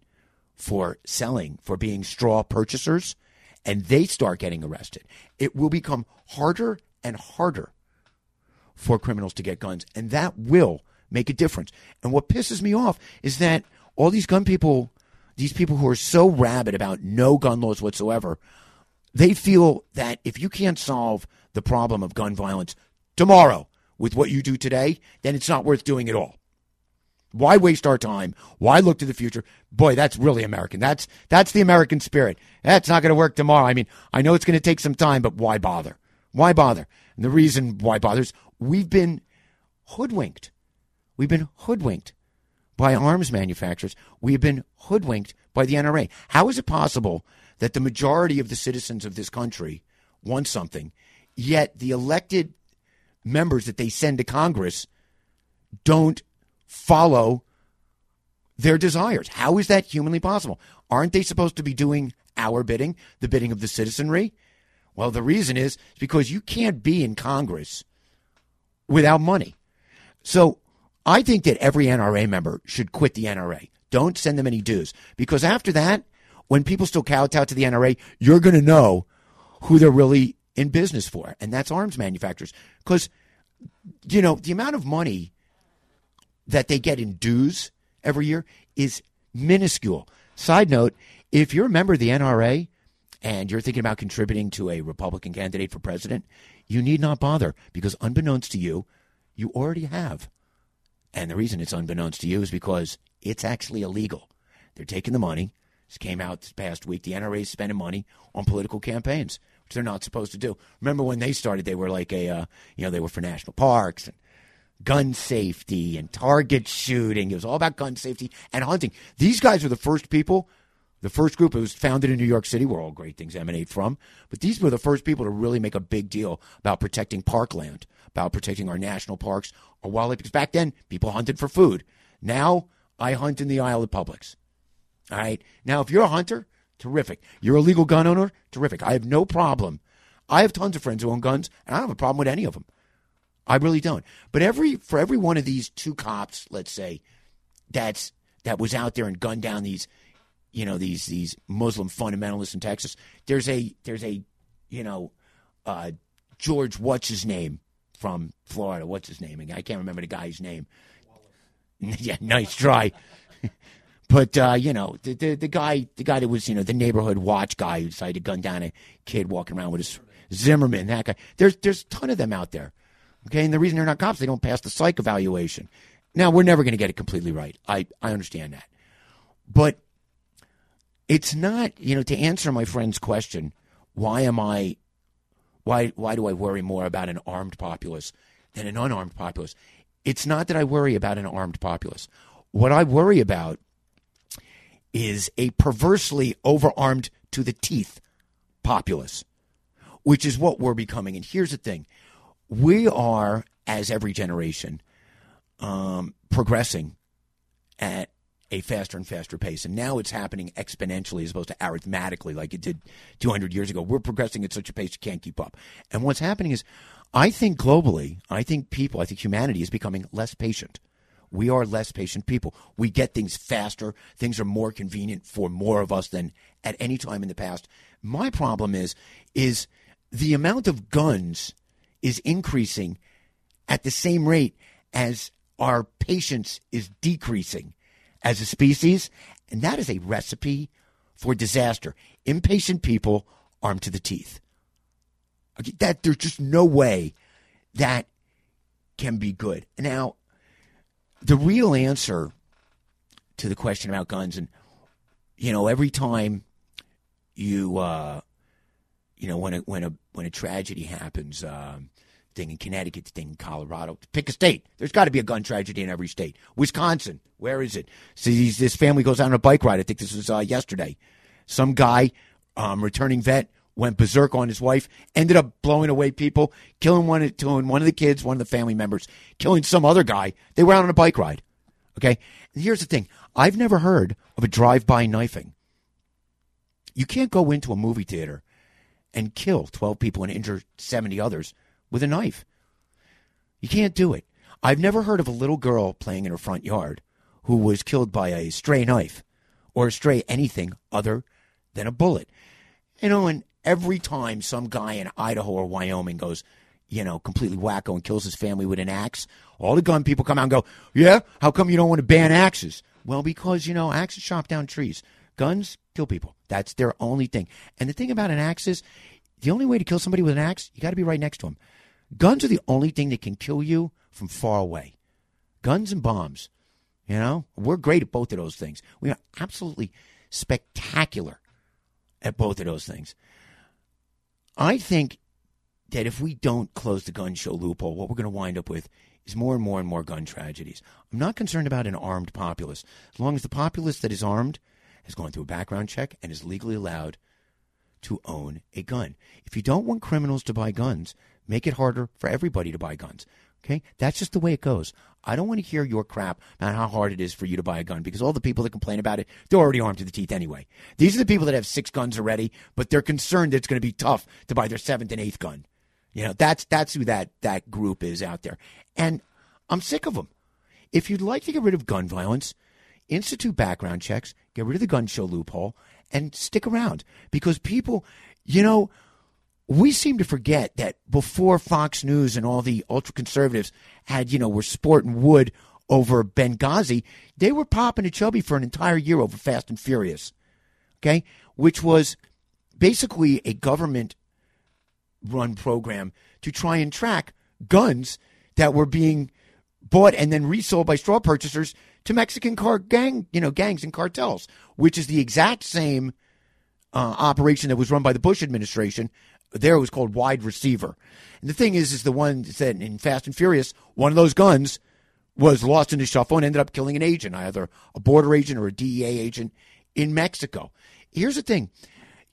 for selling, for being straw purchasers, and they start getting arrested, it will become harder and harder for criminals to get guns. And that will make a difference. And what pisses me off is that all these gun people, these people who are so rabid about no gun laws whatsoever, they feel that if you can't solve the problem of gun violence tomorrow, with what you do today, then it's not worth doing at all. Why waste our time? Why look to the future? Boy, that's really American. That's that's the American spirit. That's not going to work tomorrow. I mean, I know it's going to take some time, but why bother? Why bother? And the reason why bother is we've been hoodwinked. We've been hoodwinked by arms manufacturers. We've been hoodwinked by the NRA. How is it possible that the majority of the citizens of this country want something, yet the elected members that they send to Congress don't follow their desires. How is that humanly possible? Aren't they supposed to be doing our bidding, the bidding of the citizenry? Well, the reason is because you can't be in Congress without money. So I think that every NRA member should quit the NRA. Don't send them any dues because after that, when people still kowtow to the NRA, you're going to know who they're really in business for, and that's arms manufacturers. Because, you know, the amount of money that they get in dues every year is minuscule. Side note if you're a member of the NRA and you're thinking about contributing to a Republican candidate for president, you need not bother because, unbeknownst to you, you already have. And the reason it's unbeknownst to you is because it's actually illegal. They're taking the money. This came out this past week. The NRA is spending money on political campaigns which they're not supposed to do. Remember when they started, they were like a, uh, you know, they were for national parks and gun safety and target shooting. It was all about gun safety and hunting. These guys were the first people, the first group. It was founded in New York City, where all great things emanate from. But these were the first people to really make a big deal about protecting parkland, about protecting our national parks, our wildlife. Because back then, people hunted for food. Now I hunt in the aisle of Publix. All right. Now, if you're a hunter, terrific. You're a legal gun owner, terrific. I have no problem. I have tons of friends who own guns, and I don't have a problem with any of them. I really don't. But every for every one of these two cops, let's say, that's that was out there and gunned down these, you know, these these Muslim fundamentalists in Texas. There's a there's a, you know, uh, George what's his name from Florida. What's his name? I can't remember the guy's name. yeah, nice try. but uh, you know, the, the the guy the guy that was you know the neighborhood watch guy who decided to gun down a kid walking around with his Zimmerman. That guy. There's there's a ton of them out there. Okay, and the reason they're not cops, they don't pass the psych evaluation. Now we're never going to get it completely right. I I understand that, but it's not you know to answer my friend's question. Why am I? Why why do I worry more about an armed populace than an unarmed populace? It's not that I worry about an armed populace. What I worry about is a perversely overarmed to the teeth populace, which is what we're becoming. And here's the thing we are, as every generation, um, progressing at a faster and faster pace. And now it's happening exponentially as opposed to arithmetically like it did 200 years ago. We're progressing at such a pace you can't keep up. And what's happening is, I think globally, I think people, I think humanity is becoming less patient. We are less patient people. We get things faster. Things are more convenient for more of us than at any time in the past. My problem is, is the amount of guns is increasing at the same rate as our patience is decreasing as a species. And that is a recipe for disaster. Impatient people armed to the teeth. That there's just no way that can be good. Now, the real answer to the question about guns, and you know, every time you, uh, you know, when a when a when a tragedy happens, um, thing in Connecticut, thing in Colorado, pick a state. There's got to be a gun tragedy in every state. Wisconsin, where is it? So these, this family goes out on a bike ride. I think this was uh, yesterday. Some guy, um, returning vet, went berserk on his wife, ended up blowing away people, killing one, killing one of the kids, one of the family members, killing some other guy. They were out on a bike ride. Okay. And here's the thing. I've never heard of a drive-by knifing. You can't go into a movie theater and kill 12 people and injure 70 others with a knife. You can't do it. I've never heard of a little girl playing in her front yard who was killed by a stray knife or a stray anything other than a bullet. You know, and every time some guy in Idaho or Wyoming goes, you know, completely wacko and kills his family with an axe, all the gun people come out and go, yeah, how come you don't want to ban axes? Well, because, you know, axes chop down trees. Guns kill people. That's their only thing. And the thing about an axe is, the only way to kill somebody with an axe, you got to be right next to him. Guns are the only thing that can kill you from far away. Guns and bombs. You know, we're great at both of those things. We are absolutely spectacular at both of those things. I think that if we don't close the gun show loophole, what we're going to wind up with is more and more and more gun tragedies. I'm not concerned about an armed populace. As long as the populace that is armed has gone through a background check and is legally allowed to own a gun. If you don't want criminals to buy guns, make it harder for everybody to buy guns. Okay? That's just the way it goes. I don't want to hear your crap about how hard it is for you to buy a gun because all the people that complain about it, they're already armed to the teeth anyway. These are the people that have six guns already, but they're concerned that it's going to be tough to buy their seventh and eighth gun. You know, that's that's who that that group is out there. And I'm sick of them. If you'd like to get rid of gun violence, institute background checks, get rid of the gun show loophole, and stick around because people, you know, we seem to forget that before Fox News and all the ultra conservatives had, you know, were sporting wood over Benghazi, they were popping a chubby for an entire year over Fast and Furious, okay, which was basically a government run program to try and track guns that were being bought and then resold by straw purchasers to Mexican car gang, you know, gangs and cartels, which is the exact same uh, operation that was run by the Bush administration. There it was called Wide Receiver. And the thing is, is the one that said in Fast and Furious, one of those guns was lost in the shuffle and ended up killing an agent, either a border agent or a DEA agent in Mexico. Here's the thing.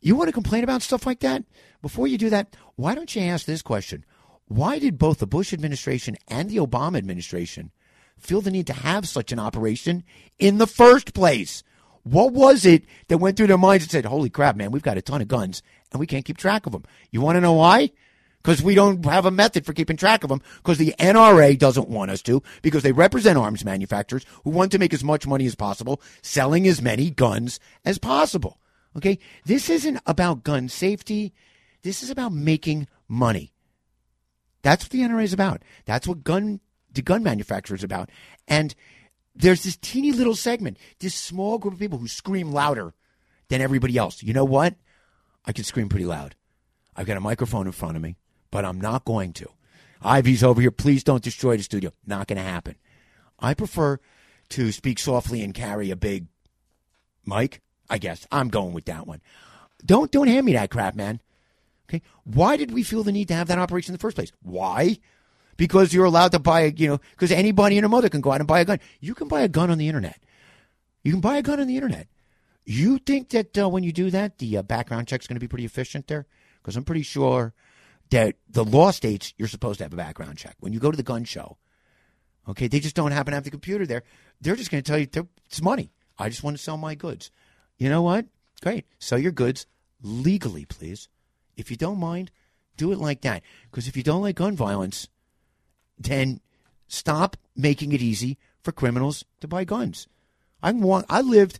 You want to complain about stuff like that? Before you do that, why don't you ask this question? Why did both the Bush administration and the Obama administration feel the need to have such an operation in the first place? What was it that went through their minds and said, holy crap, man, we've got a ton of guns and we can't keep track of them? You want to know why? Because we don't have a method for keeping track of them because the NRA doesn't want us to because they represent arms manufacturers who want to make as much money as possible selling as many guns as possible. Okay? This isn't about gun safety. This is about making money. That's what the NRA is about. That's what gun the gun manufacturer is about. And there's this teeny little segment, this small group of people who scream louder than everybody else. You know what? I can scream pretty loud. I've got a microphone in front of me, but I'm not going to. Ivy's over here. Please don't destroy the studio. Not going to happen. I prefer to speak softly and carry a big mic. I guess I'm going with that one. Don't don't hand me that crap, man. Okay. Why did we feel the need to have that operation in the first place? Why? Because you're allowed to buy, you know, because anybody and a mother can go out and buy a gun. You can buy a gun on the internet. You can buy a gun on the internet. You think that uh, when you do that, the uh, background is going to be pretty efficient there? Because I'm pretty sure that the law states you're supposed to have a background check when you go to the gun show. Okay, they just don't happen to have the computer there. They're just going to tell you it's money. I just want to sell my goods. You know what? Great. Sell your goods legally, please. If you don't mind, do it like that. Because if you don't like gun violence, then stop making it easy for criminals to buy guns. I want. I lived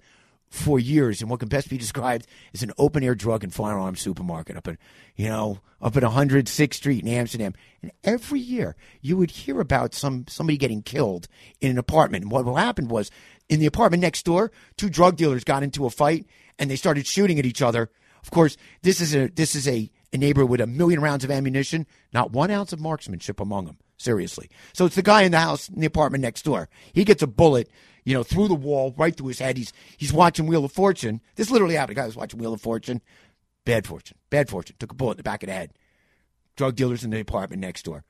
for years in what can best be described as an open air drug and firearm supermarket up in, you know, up at 106th Street in Amsterdam. And every year you would hear about some somebody getting killed in an apartment. And what happened was in the apartment next door, two drug dealers got into a fight and they started shooting at each other. Of course, this is a this is a, a neighborhood with a million rounds of ammunition, not one ounce of marksmanship among them. Seriously. So it's the guy in the house in the apartment next door. He gets a bullet you know, through the wall, right through his head. He's he's watching Wheel of Fortune. This literally happened. A guy was watching Wheel of Fortune. Bad fortune. Bad fortune. Took a bullet in the back of the head. Drug dealers in the apartment next door.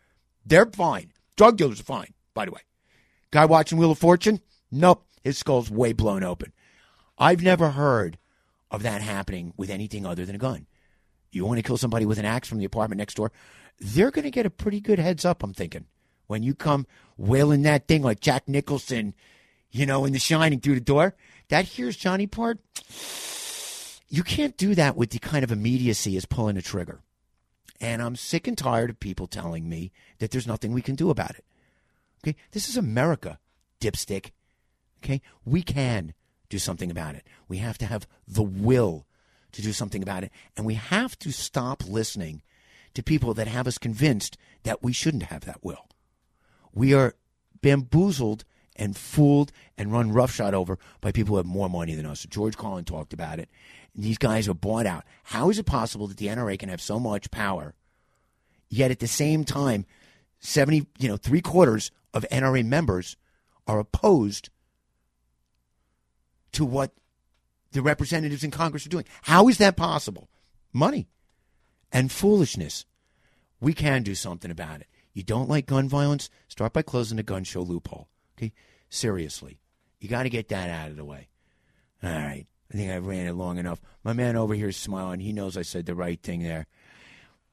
They're fine. Drug dealers are fine, by the way. Guy watching Wheel of Fortune? Nope. His skull's way blown open. I've never heard of that happening with anything other than a gun. You want to kill somebody with an axe from the apartment next door? They're going to get a pretty good heads up, I'm thinking. When you come wailing that thing like Jack Nicholson you know, in The Shining through the door. That here's Johnny part. You can't do that with the kind of immediacy as pulling a trigger. And I'm sick and tired of people telling me that there's nothing we can do about it. Okay? This is America, dipstick. Okay? We can do something about it. We have to have the will to do something about it. And we have to stop listening to people that have us convinced that we shouldn't have that will. We are bamboozled and fooled and run roughshod over by people who have more money than us. So George Carlin talked about it. These guys are bought out. How is it possible that the NRA can have so much power, yet at the same time, seventy, you know, three quarters of NRA members are opposed to what the representatives in Congress are doing? How is that possible? Money and foolishness. We can do something about it. You don't like gun violence? Start by closing the gun show loophole. Okay? Seriously. You got to get that out of the way. All right. I think I ran it long enough. My man over here is smiling. He knows I said the right thing there.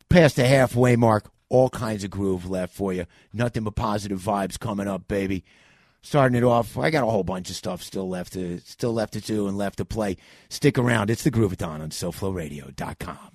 Past the halfway mark, all kinds of groove left for you. Nothing but positive vibes coming up, baby. Starting it off, I got a whole bunch of stuff still left to still left to do and left to play. Stick around. It's the Groovathon on SoFloRadio.com.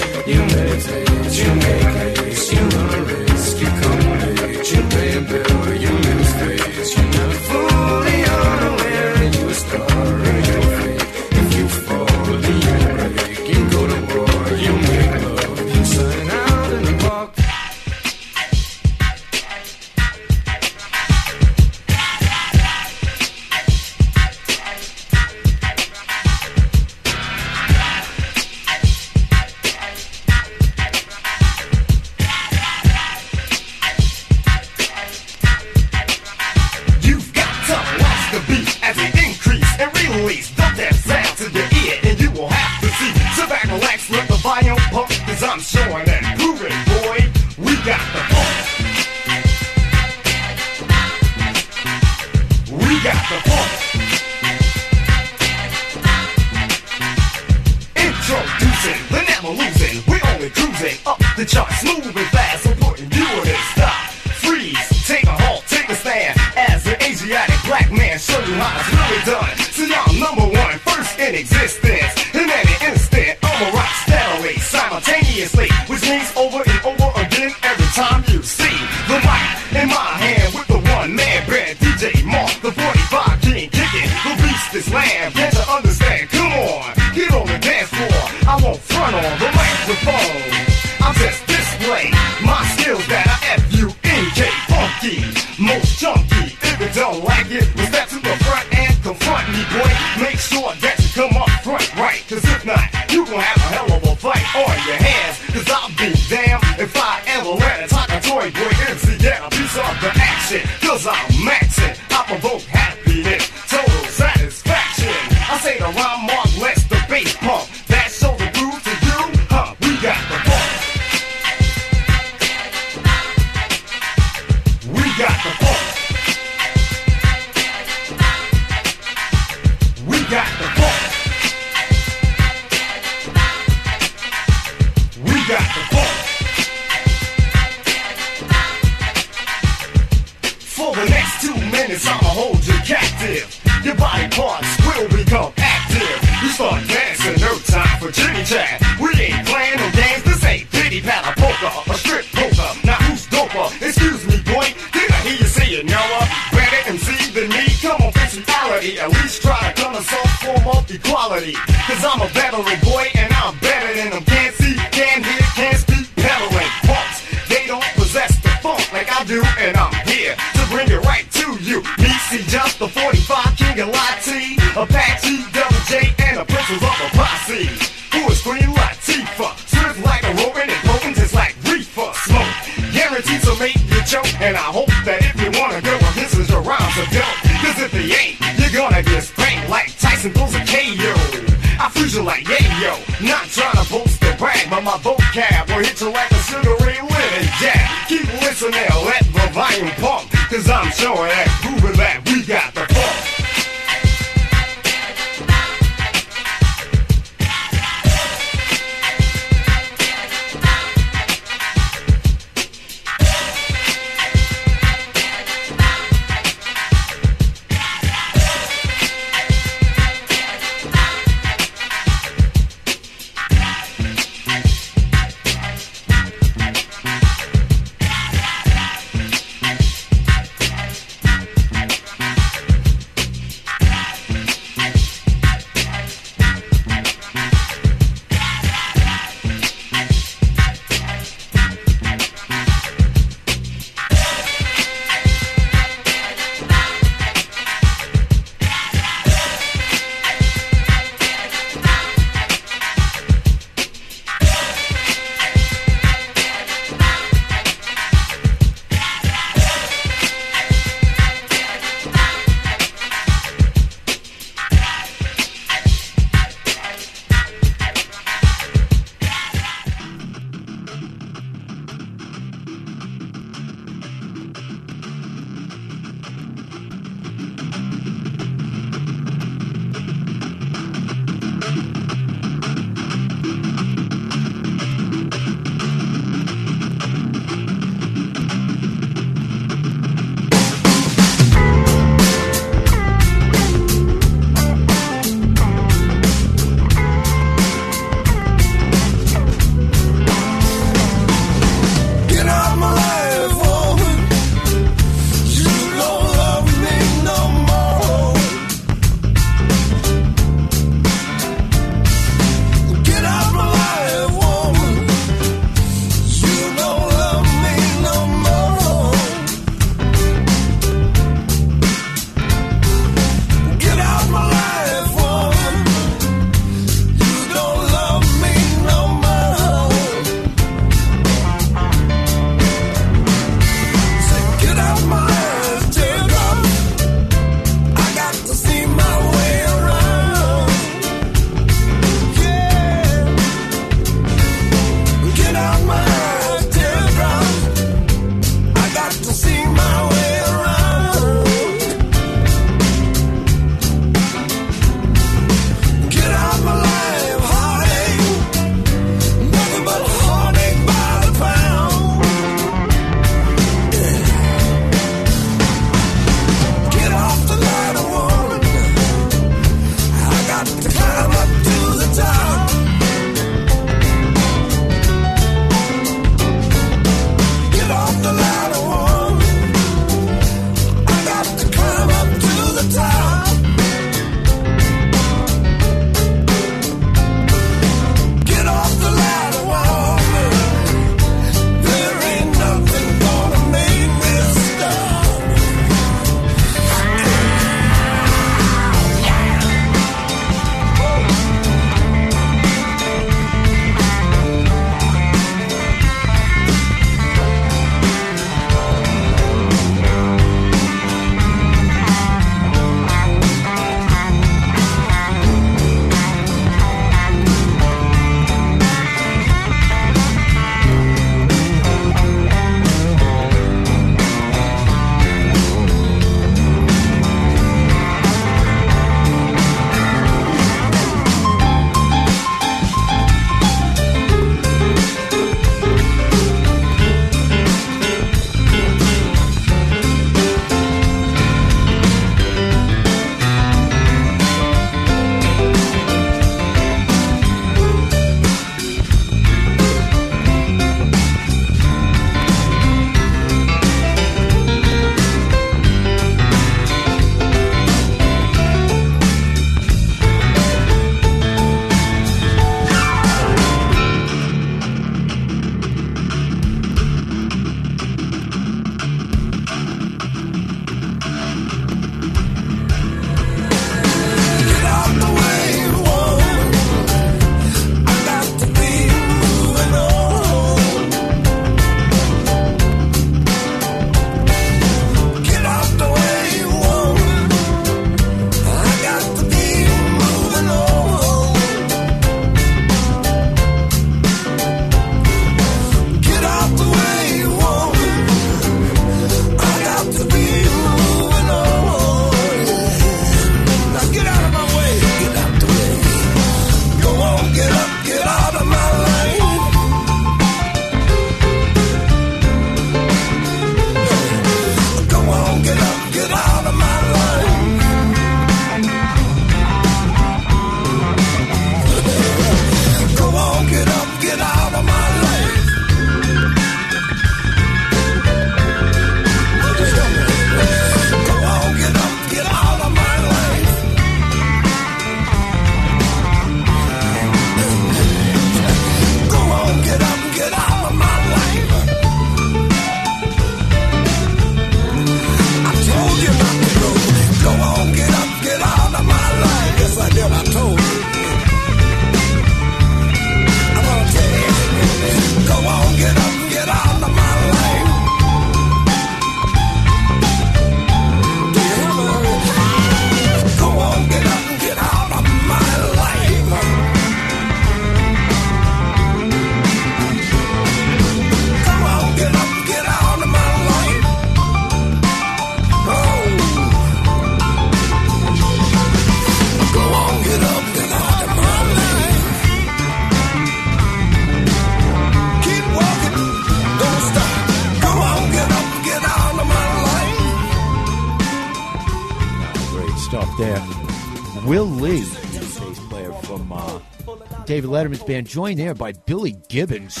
Letterman's band, joined there by Billy Gibbons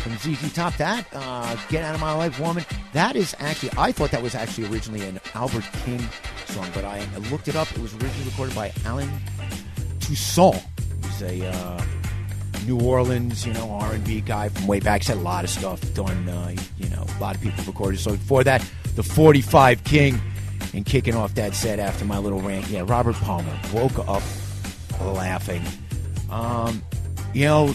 from ZZ Top. That uh, "Get Out of My Life, Woman." That is actually, I thought that was actually originally an Albert King song, but I looked it up. It was originally recorded by Allen Toussaint. He's a uh, New Orleans, you know, R&B guy from way back. He's had a lot of stuff done. Uh, you know, a lot of people recorded. So before that, the 45 King, and kicking off that set after my little rant. Yeah, Robert Palmer woke up laughing. Um, you know,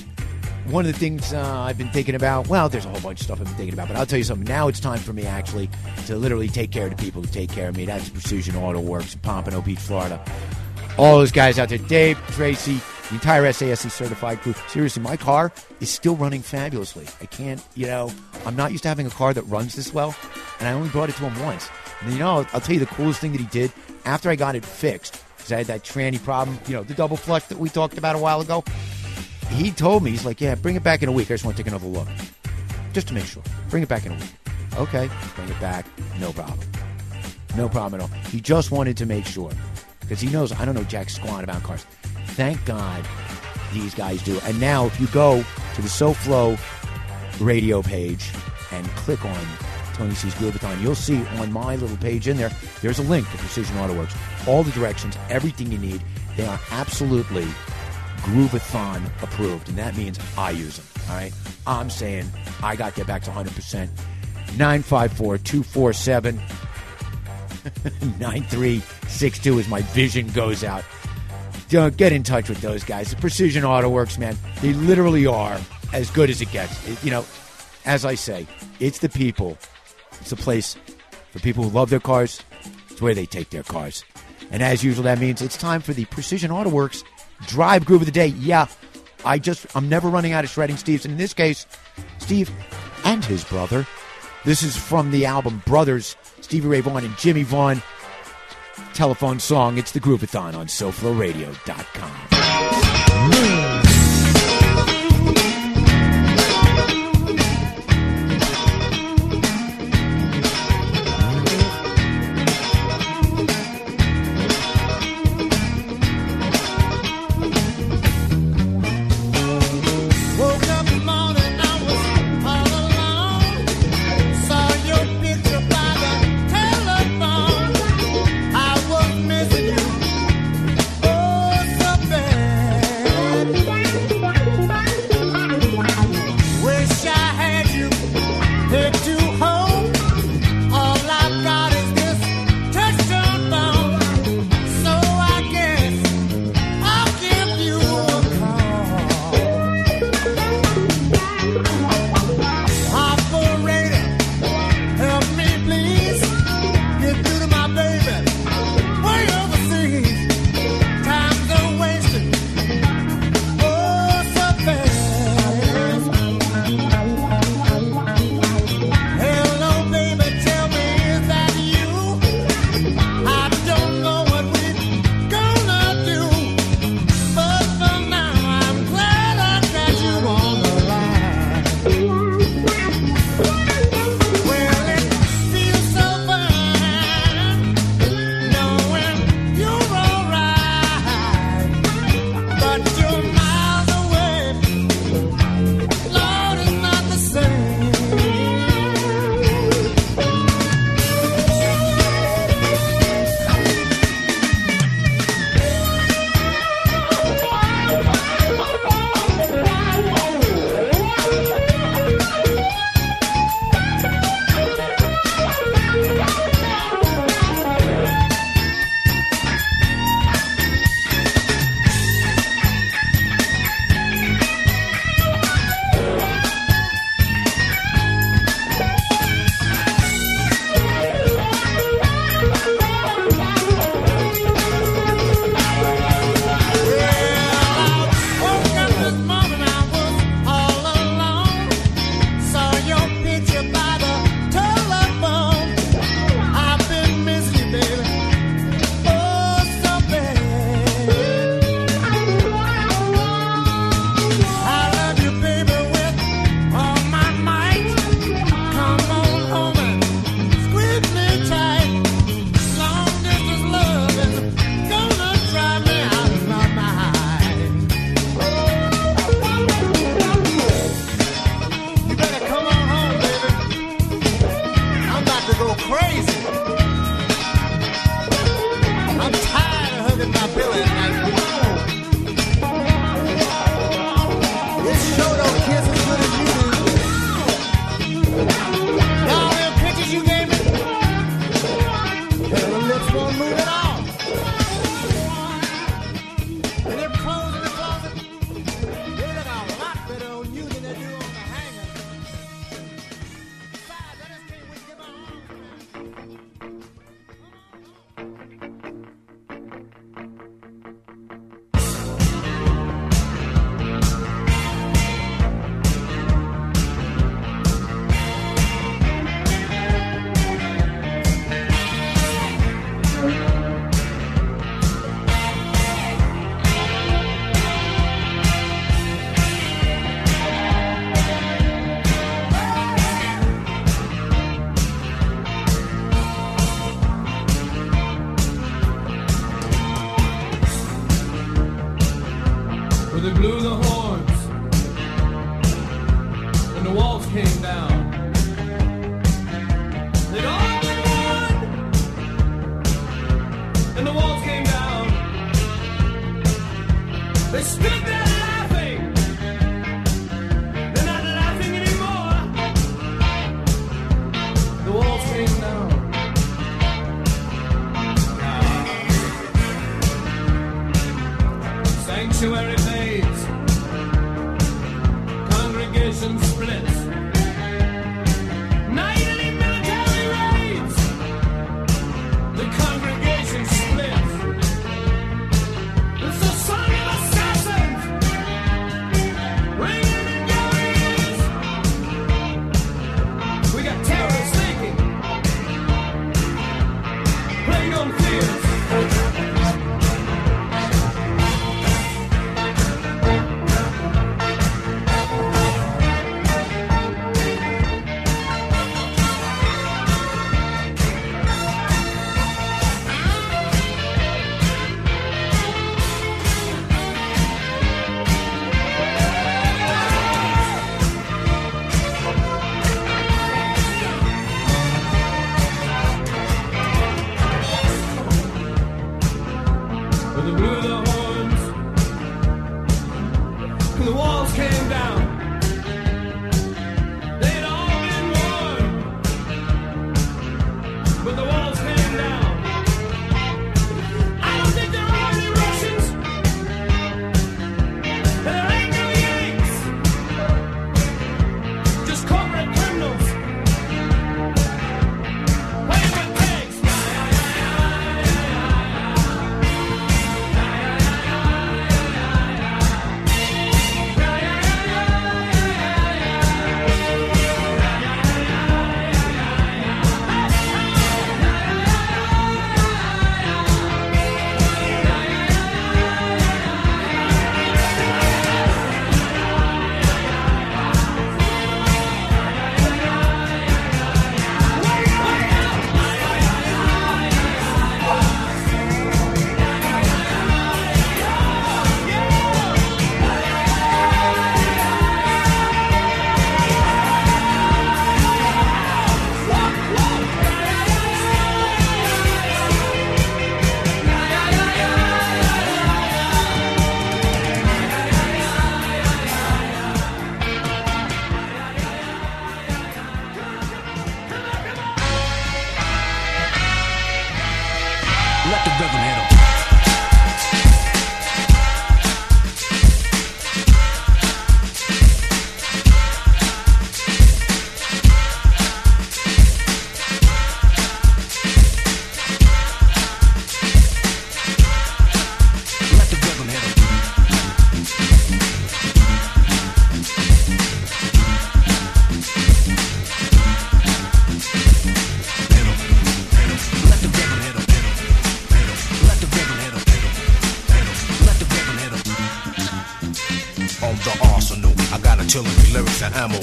one of the things uh, I've been thinking about. Well, there's a whole bunch of stuff I've been thinking about, but I'll tell you something. Now it's time for me actually to literally take care of the people who take care of me. That's Precision Auto Works in Pompano Beach, Florida. All those guys out there, Dave, Tracy, the entire SASC certified crew. Seriously, my car is still running fabulously. I can't, you know, I'm not used to having a car that runs this well, and I only brought it to him once. And you know, I'll, I'll tell you the coolest thing that he did after I got it fixed, because I had that tranny problem, you know, the double flush that we talked about a while ago. He told me, he's like, yeah, bring it back in a week. I just want to take another look. Just to make sure. Bring it back in a week. Okay, bring it back. No problem. No problem at all. He just wanted to make sure. Because he knows I don't know jack squat about cars. Thank God these guys do. And now, if you go to the SoFlo radio page and click on Tony C's Groovathon, you'll see on my little page in there, there's a link to Precision Auto Works. All the directions, everything you need. They are absolutely Groovathon approved, and that means I use them. All right, I'm saying I got to get back to 100. percent 954 247 9362 as my vision goes out. Don't get in touch with those guys. The Precision Auto Works, man, they literally are as good as it gets. It- you know, as I say, it's the people. It's a place for people who love their cars. It's where they take their cars. And as usual, that means it's time for the Precision Auto Works Drive Groove of the Day. Yeah, I just, I'm never running out of shredding Steve's. And in this case, Steve and his brother. This is from the album Brothers, Stevie Ray Vaughan and Jimmy Vaughan. Telephone song. It's the Groovathon on SoFloRadio.com.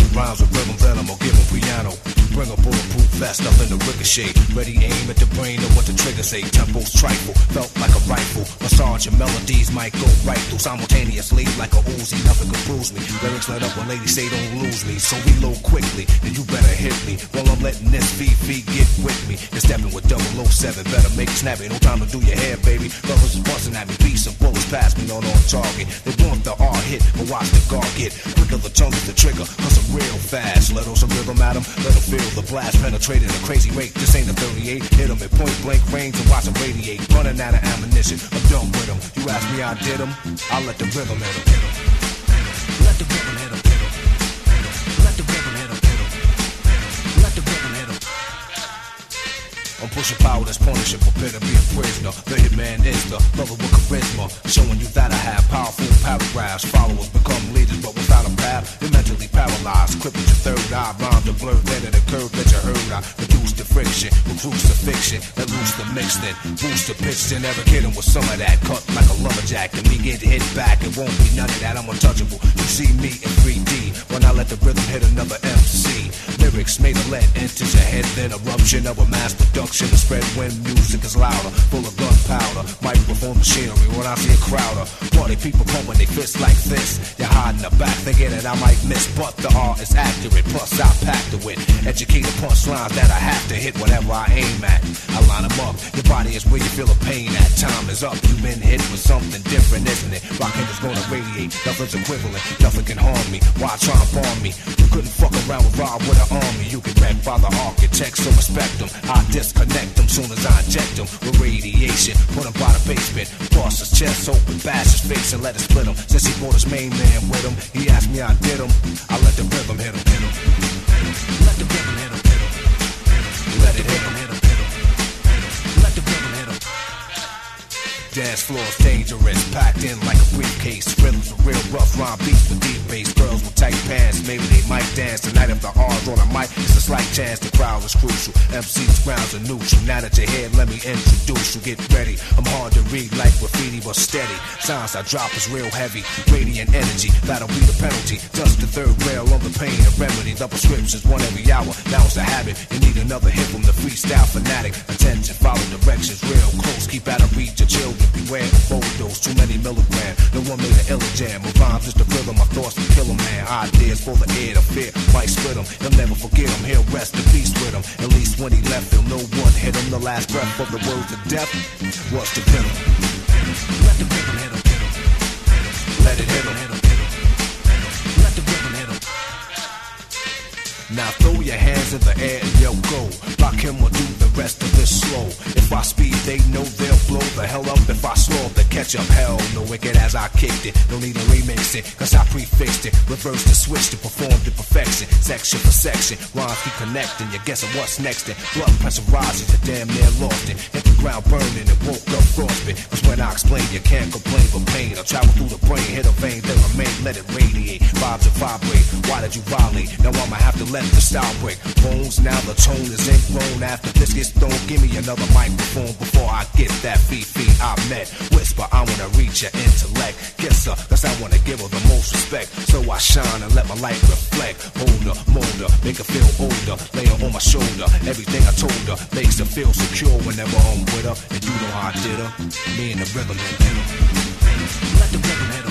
and ammo. Rhymes with rhythm venom or give 'em piano. Bring a bulletproof vest up in the ricochet. Ready aim at the brain of what the trigger say. Tempos trifle, felt like a rifle. Massage and melodies might go right through simultaneously like a Uzi. Nothing can bruise me. Lyrics let up when ladies say don't lose me. So reload quickly, and you better hit me. While I'm letting this VV get with me. You're stepping with 007, better make it snappy. No time to do your hair, baby. Brothers is busting at me. Beats and bullets pass me, not on target. They want the R hit, but watch the guard get. Quicker the tongue the trigger, cause I'm real fast. Let on some rhythm at 'em, let 'em feel the blast penetrating a crazy rate. This ain't a 38. Hit 'em at point blank range and watch 'em radiate. Running out of ammunition, I'm done with 'em. You ask me, I did 'em. I let the rhythm hit 'em. Let the rhythm I'm pushing power that's punishing, prepare to be a prisoner. The hitman is the brother with charisma, showing you that I have powerful paragraphs. Followers become leaders, but without a path, you're mentally paralyzed. Crippled your third eye, rhymes to blur, then it occurred that you heard. I reduce the friction, recruits the fiction, let loose the mix, then boost the pitch, then never kidding with some of that. Cut like a lumberjack, and begin to hit back. It won't be none of that, I'm untouchable. You see me in 3D when I let the rhythm hit another MC. Lyrics made a lead enters your head, then eruption of a mass production. The spread when music is louder, full of gunpowder. Microphone machinery when I see a crowd of party people pumping their fists like this. You're hiding the back, thinking that I might miss, but the art is accurate. Plus, I packed it with educated punchlines that I have to hit whatever I aim at. I line them up. Your body is where you feel the pain at. Time is up. You've been hit with something different, isn't it? Rockin' is gonna radiate. Nothing's equivalent. Nothing can harm me. Why try and bomb me? You couldn't fuck around with Rob with an army. You can wreck by the architect, so respect them. I disconnect them soon as I inject them with radiation. Put by the basement. Bust his chest open, bash his face, and let it split him. Since he brought his main man with him, he asked me I did him. I let the rhythm hit him. Hit him. Let the rhythm hit him. Hit him. Let it. Hit him. Dance floor's dangerous, packed in like a briefcase. Rhythms are real rough, rhyme beats with deep bass. Girls with tight pants, maybe they might dance tonight if the R's on a mic. It's a slight chance the crowd is crucial. MC's grounds are neutral. Now that you're here, let me introduce you. Get ready. I'm hard to read like graffiti, but steady. Sounds I drop is real heavy. Radiant energy, that'll be the penalty. Dust the third rail on the pain and remedy. The prescription's one every hour. Now it's a habit. You need another hit from the freestyle fanatic. Attention, follow directions real close. Keep out of reach of children. Beware of overdose. Too many milligrams. No one made an illa jam. My rhymes just the rhythm. My thoughts can kill a man. Ideas for the air to fear. Might split him. He'll never forget him. He'll rest in peace with him. At least when he left, he'll know one hit him. The last breath of the words of death was to kill him. Let the rhythm hit him. Let it hit him. Let the rhythm hit him. Now throw your hands in the air and yell go. Rock him or do rest of this slow. If I speed, they know they'll blow the hell up. If I slow they catch up. Hell, no wicked as I kicked it. No need to remix it, cause I prefixed it. Reverse the switch to perform to perfection. Section for section, rhymes keep connecting. You're guessing what's next. And blood pressure rises, you're damn near lost it. Hit the ground burning and woke up frostbit. Cause when I explain, you can't complain for pain. I'll travel through the brain, hit a vein, then remain, let it radiate. Vibes and vibrate. Why did you violate? Now I'ma have to let the style break. Bones, now the tone is ingrown. After this thrown, give me another microphone before I get that fee I met. Whisper, I wanna reach your intellect. Kiss her, cause I wanna give her the most respect. So I shine and let my light reflect. Hold her, mold her, make her feel older. Lay her on my shoulder. Everything I told her makes her feel secure whenever I'm with her. And you know how I did her. Me and the rhythm and her. Let the rhythm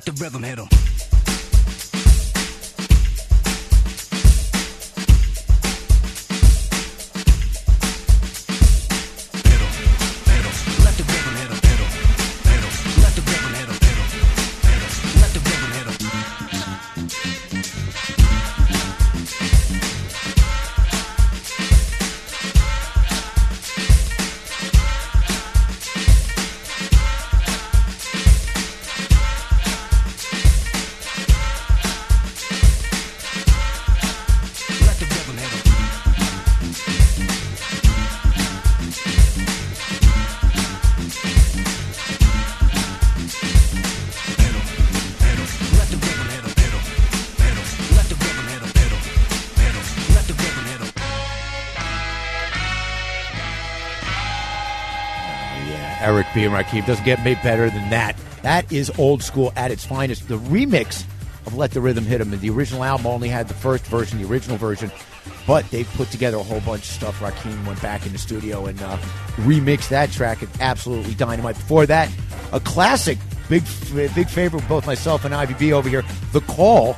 Let the rhythm hit 'em. Eric B. and Rakim. Doesn't get made better than that. That is old school at its finest. The remix of Let the Rhythm Hit 'Em. The original album only had the first version, the original version, but they put together a whole bunch of stuff. Rakim went back in the studio and uh, remixed that track. It's absolutely dynamite. Before that, a classic, big big favorite both myself and Ivy B over here. The Call,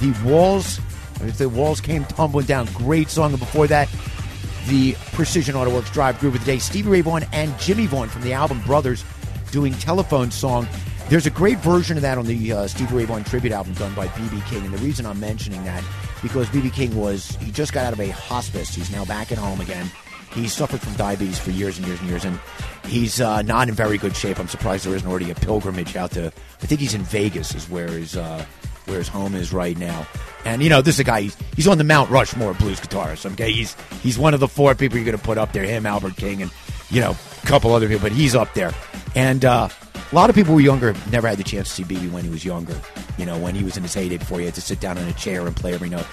the walls, if the walls came tumbling down. Great song. And before that, the Precision Auto Works Drive Groove of the Day. Stevie Ray Vaughan and Jimmy Vaughan from the album Brothers doing Telephone Song. There's a great version of that on the uh, Stevie Ray Vaughan tribute album done by B.B. King. And the reason I'm mentioning that because B.B. King was, he just got out of a hospice. He's now back at home again. He suffered from diabetes for years and years and years, and he's uh, not in very good shape. I'm surprised there isn't already a pilgrimage out to. I think he's in Vegas, is where his uh, where his home is right now. And you know, this is a guy. He's, he's on the Mount Rushmore of blues guitarists. Okay, he's he's one of the four people you're going to put up there. Him, Albert King, and you know, a couple other people, but he's up there. And uh, a lot of people who were younger, never had the chance to see BB when he was younger. You know, when he was in his heyday before he had to sit down in a chair and play every note.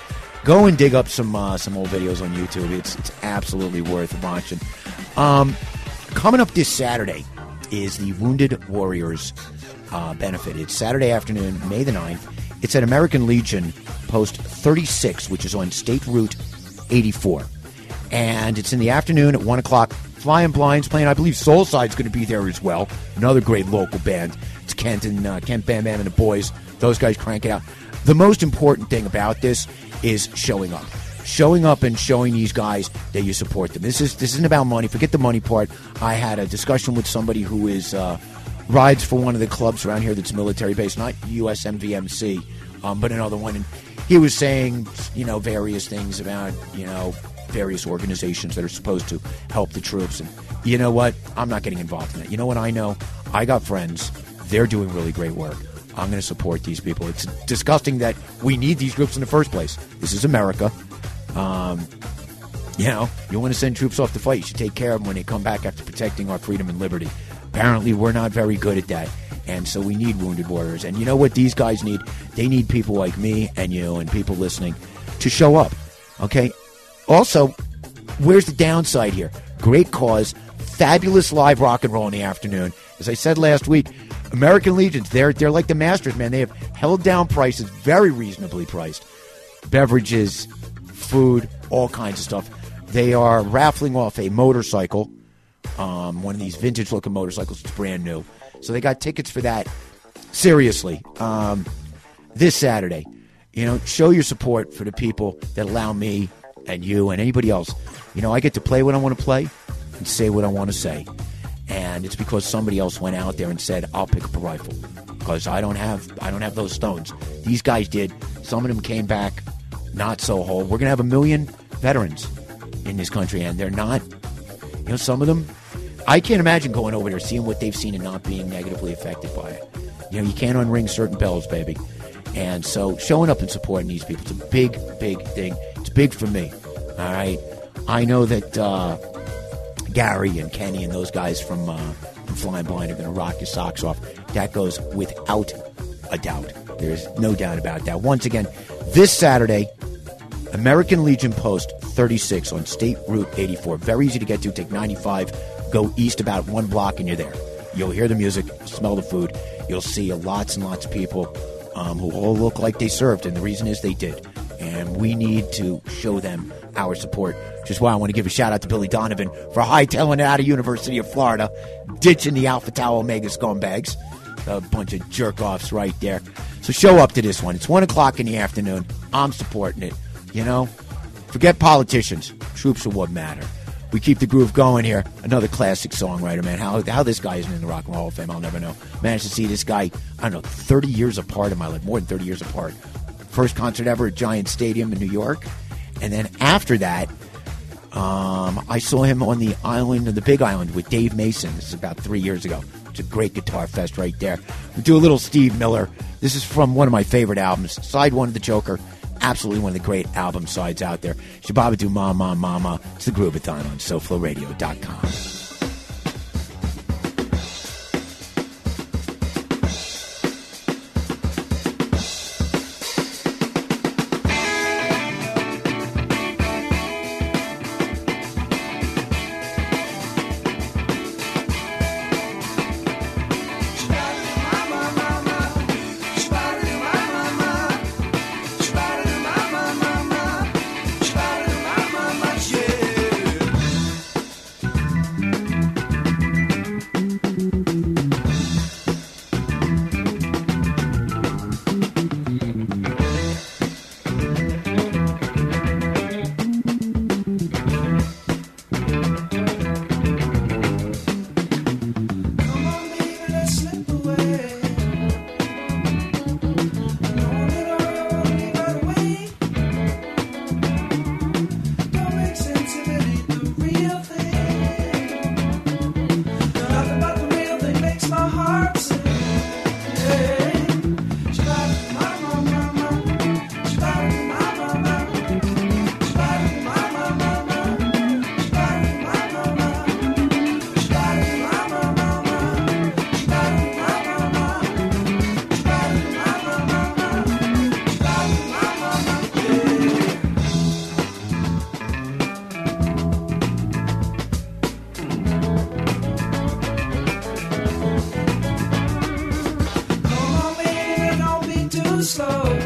Go and dig up some uh, some old videos on YouTube. It's it's absolutely worth watching. Um, coming up this Saturday is the Wounded Warriors uh, benefit. It's Saturday afternoon, May the 9th. It's at American Legion, post 36, which is on State Route 84. And it's in the afternoon at 1 o'clock. Flying Blinds playing. I believe Soulside's going to be there as well. Another great local band. It's Kent and uh, Kent Bam Bam and the boys. Those guys crank it out. The most important thing about this is showing up. Showing up and showing these guys that you support them. This is this isn't about money. Forget the money part. I had a discussion with somebody who is uh, rides for one of the clubs around here that's military based, not USMVMC, um, but another one. And he was saying, you know, various things about, you know, various organizations that are supposed to help the troops. And you know what? I'm not getting involved in that. You know what I know? I got friends. They're doing really great work. I'm going to support these people. It's disgusting that we need these groups in the first place. This is America. Um, you know, you want to send troops off to fight, you should take care of them when they come back after protecting our freedom and liberty. Apparently, we're not very good at that. And so we need wounded warriors. And you know what these guys need? They need people like me and you and people listening to show up. Okay? Also, where's the downside here? Great cause, fabulous live rock and roll in the afternoon. As I said last week, American Legions, they're they're like the masters, man. They have held down prices, very reasonably priced. Beverages, food, all kinds of stuff. They are raffling off a motorcycle, um, one of these vintage looking motorcycles. It's brand new. So they got tickets for that. Seriously, um, this Saturday, you know, show your support for the people that allow me and you and anybody else. You know, I get to play what I want to play and say what I want to say. And it's because somebody else went out there and said, "I'll pick up a rifle," because I don't have I don't have those stones. These guys did. Some of them came back not so whole. We're gonna have a million veterans in this country, and they're not. You know, some of them. I can't imagine going over there, seeing what they've seen, and not being negatively affected by it. You know, you can't unring certain bells, baby. And so, showing up and supporting these people, it's a big, big thing. It's big for me. All right. I know that uh, Gary and Kenny and those guys from, uh, from Flying Blind are going to rock your socks off. That goes without a doubt. There's no doubt about that. Once again, this Saturday, American Legion Post 36 on State Route 84. Very easy to get to. Take 95, go east about one block, and you're there. You'll hear the music, smell the food. You'll see lots and lots of people um, who all look like they served, and the reason is they did. And we need to show them our support. Which is why I want to give a shout out to Billy Donovan for hightailing it out of University of Florida, ditching the Alpha Tau Omega scumbags. A bunch of jerk offs right there. So show up to this one. It's one o'clock in the afternoon. I'm supporting it. You know, forget politicians. Troops are what matter. We keep the groove going here. Another classic songwriter, man. How, how this guy isn't in the Rock and Roll Hall of Fame, I'll never know. Managed to see this guy, I don't know, 30 years apart in my life, more than 30 years apart. First concert ever at Giants Stadium in New York. And then after that, um, I saw him on the island, of the Big Island, with Dave Mason. This is about three years ago. It's a great guitar fest right there. We do a little Steve Miller. This is from one of my favorite albums, side one of the Joker. Absolutely one of the great album sides out there. Shababa do Mama Mama. It's the Groovathon on SoFloRadio.com. slow.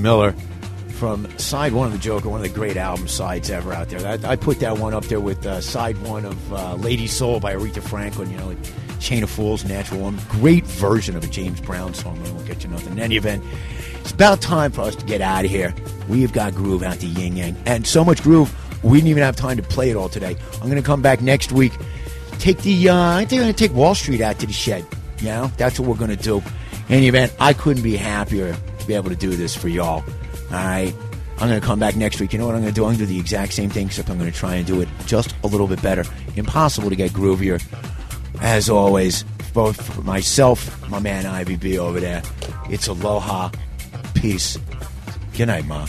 Miller from side one of the Joker, one of the great album sides ever out there. I, I put that one up there with uh, side one of uh, Lady Soul by Aretha Franklin. You know, like Chain of Fools, Natural Woman. Great version of a James Brown song. We won't get you nothing. In any event, it's about time for us to get out of here. We have got groove out to Yin Yang, and so much groove we didn't even have time to play it all today. I'm going to come back next week. Take the uh, I think I'm going to take Wall Street out to the shed. You know, that's what we're going to do. In any event, I couldn't be happier be able to do this for y'all. All right. I'm going to come back next week. You know what I'm going to do? I'm going to do the exact same thing, except I'm going to try and do it just a little bit better. Impossible to get groovier. As always, both for myself, my man Ivy B over there, it's aloha, peace. Good night, Ma.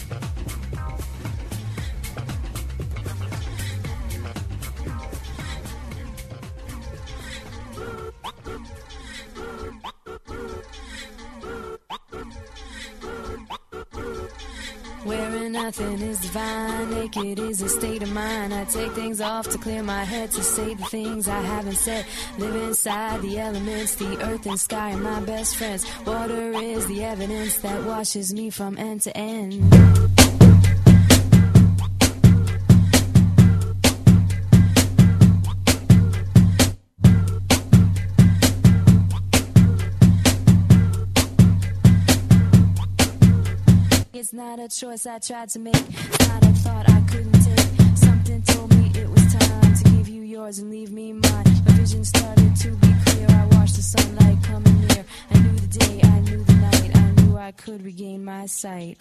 Nothing is divine, naked is a state of mind. I take things off to clear my head to say the things I haven't said. Live inside the elements, the earth and sky are my best friends. Water is the evidence that washes me from end to end. Not a choice I tried to make, not a thought I couldn't take. Something told me it was time to give you yours and leave me mine. My vision started to be clear. I watched the sunlight coming near. I knew the day, I knew the night. I knew I could regain my sight.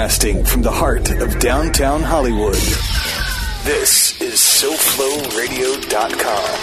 Broadcasting from the heart of downtown Hollywood. This is SoFloRadio.com.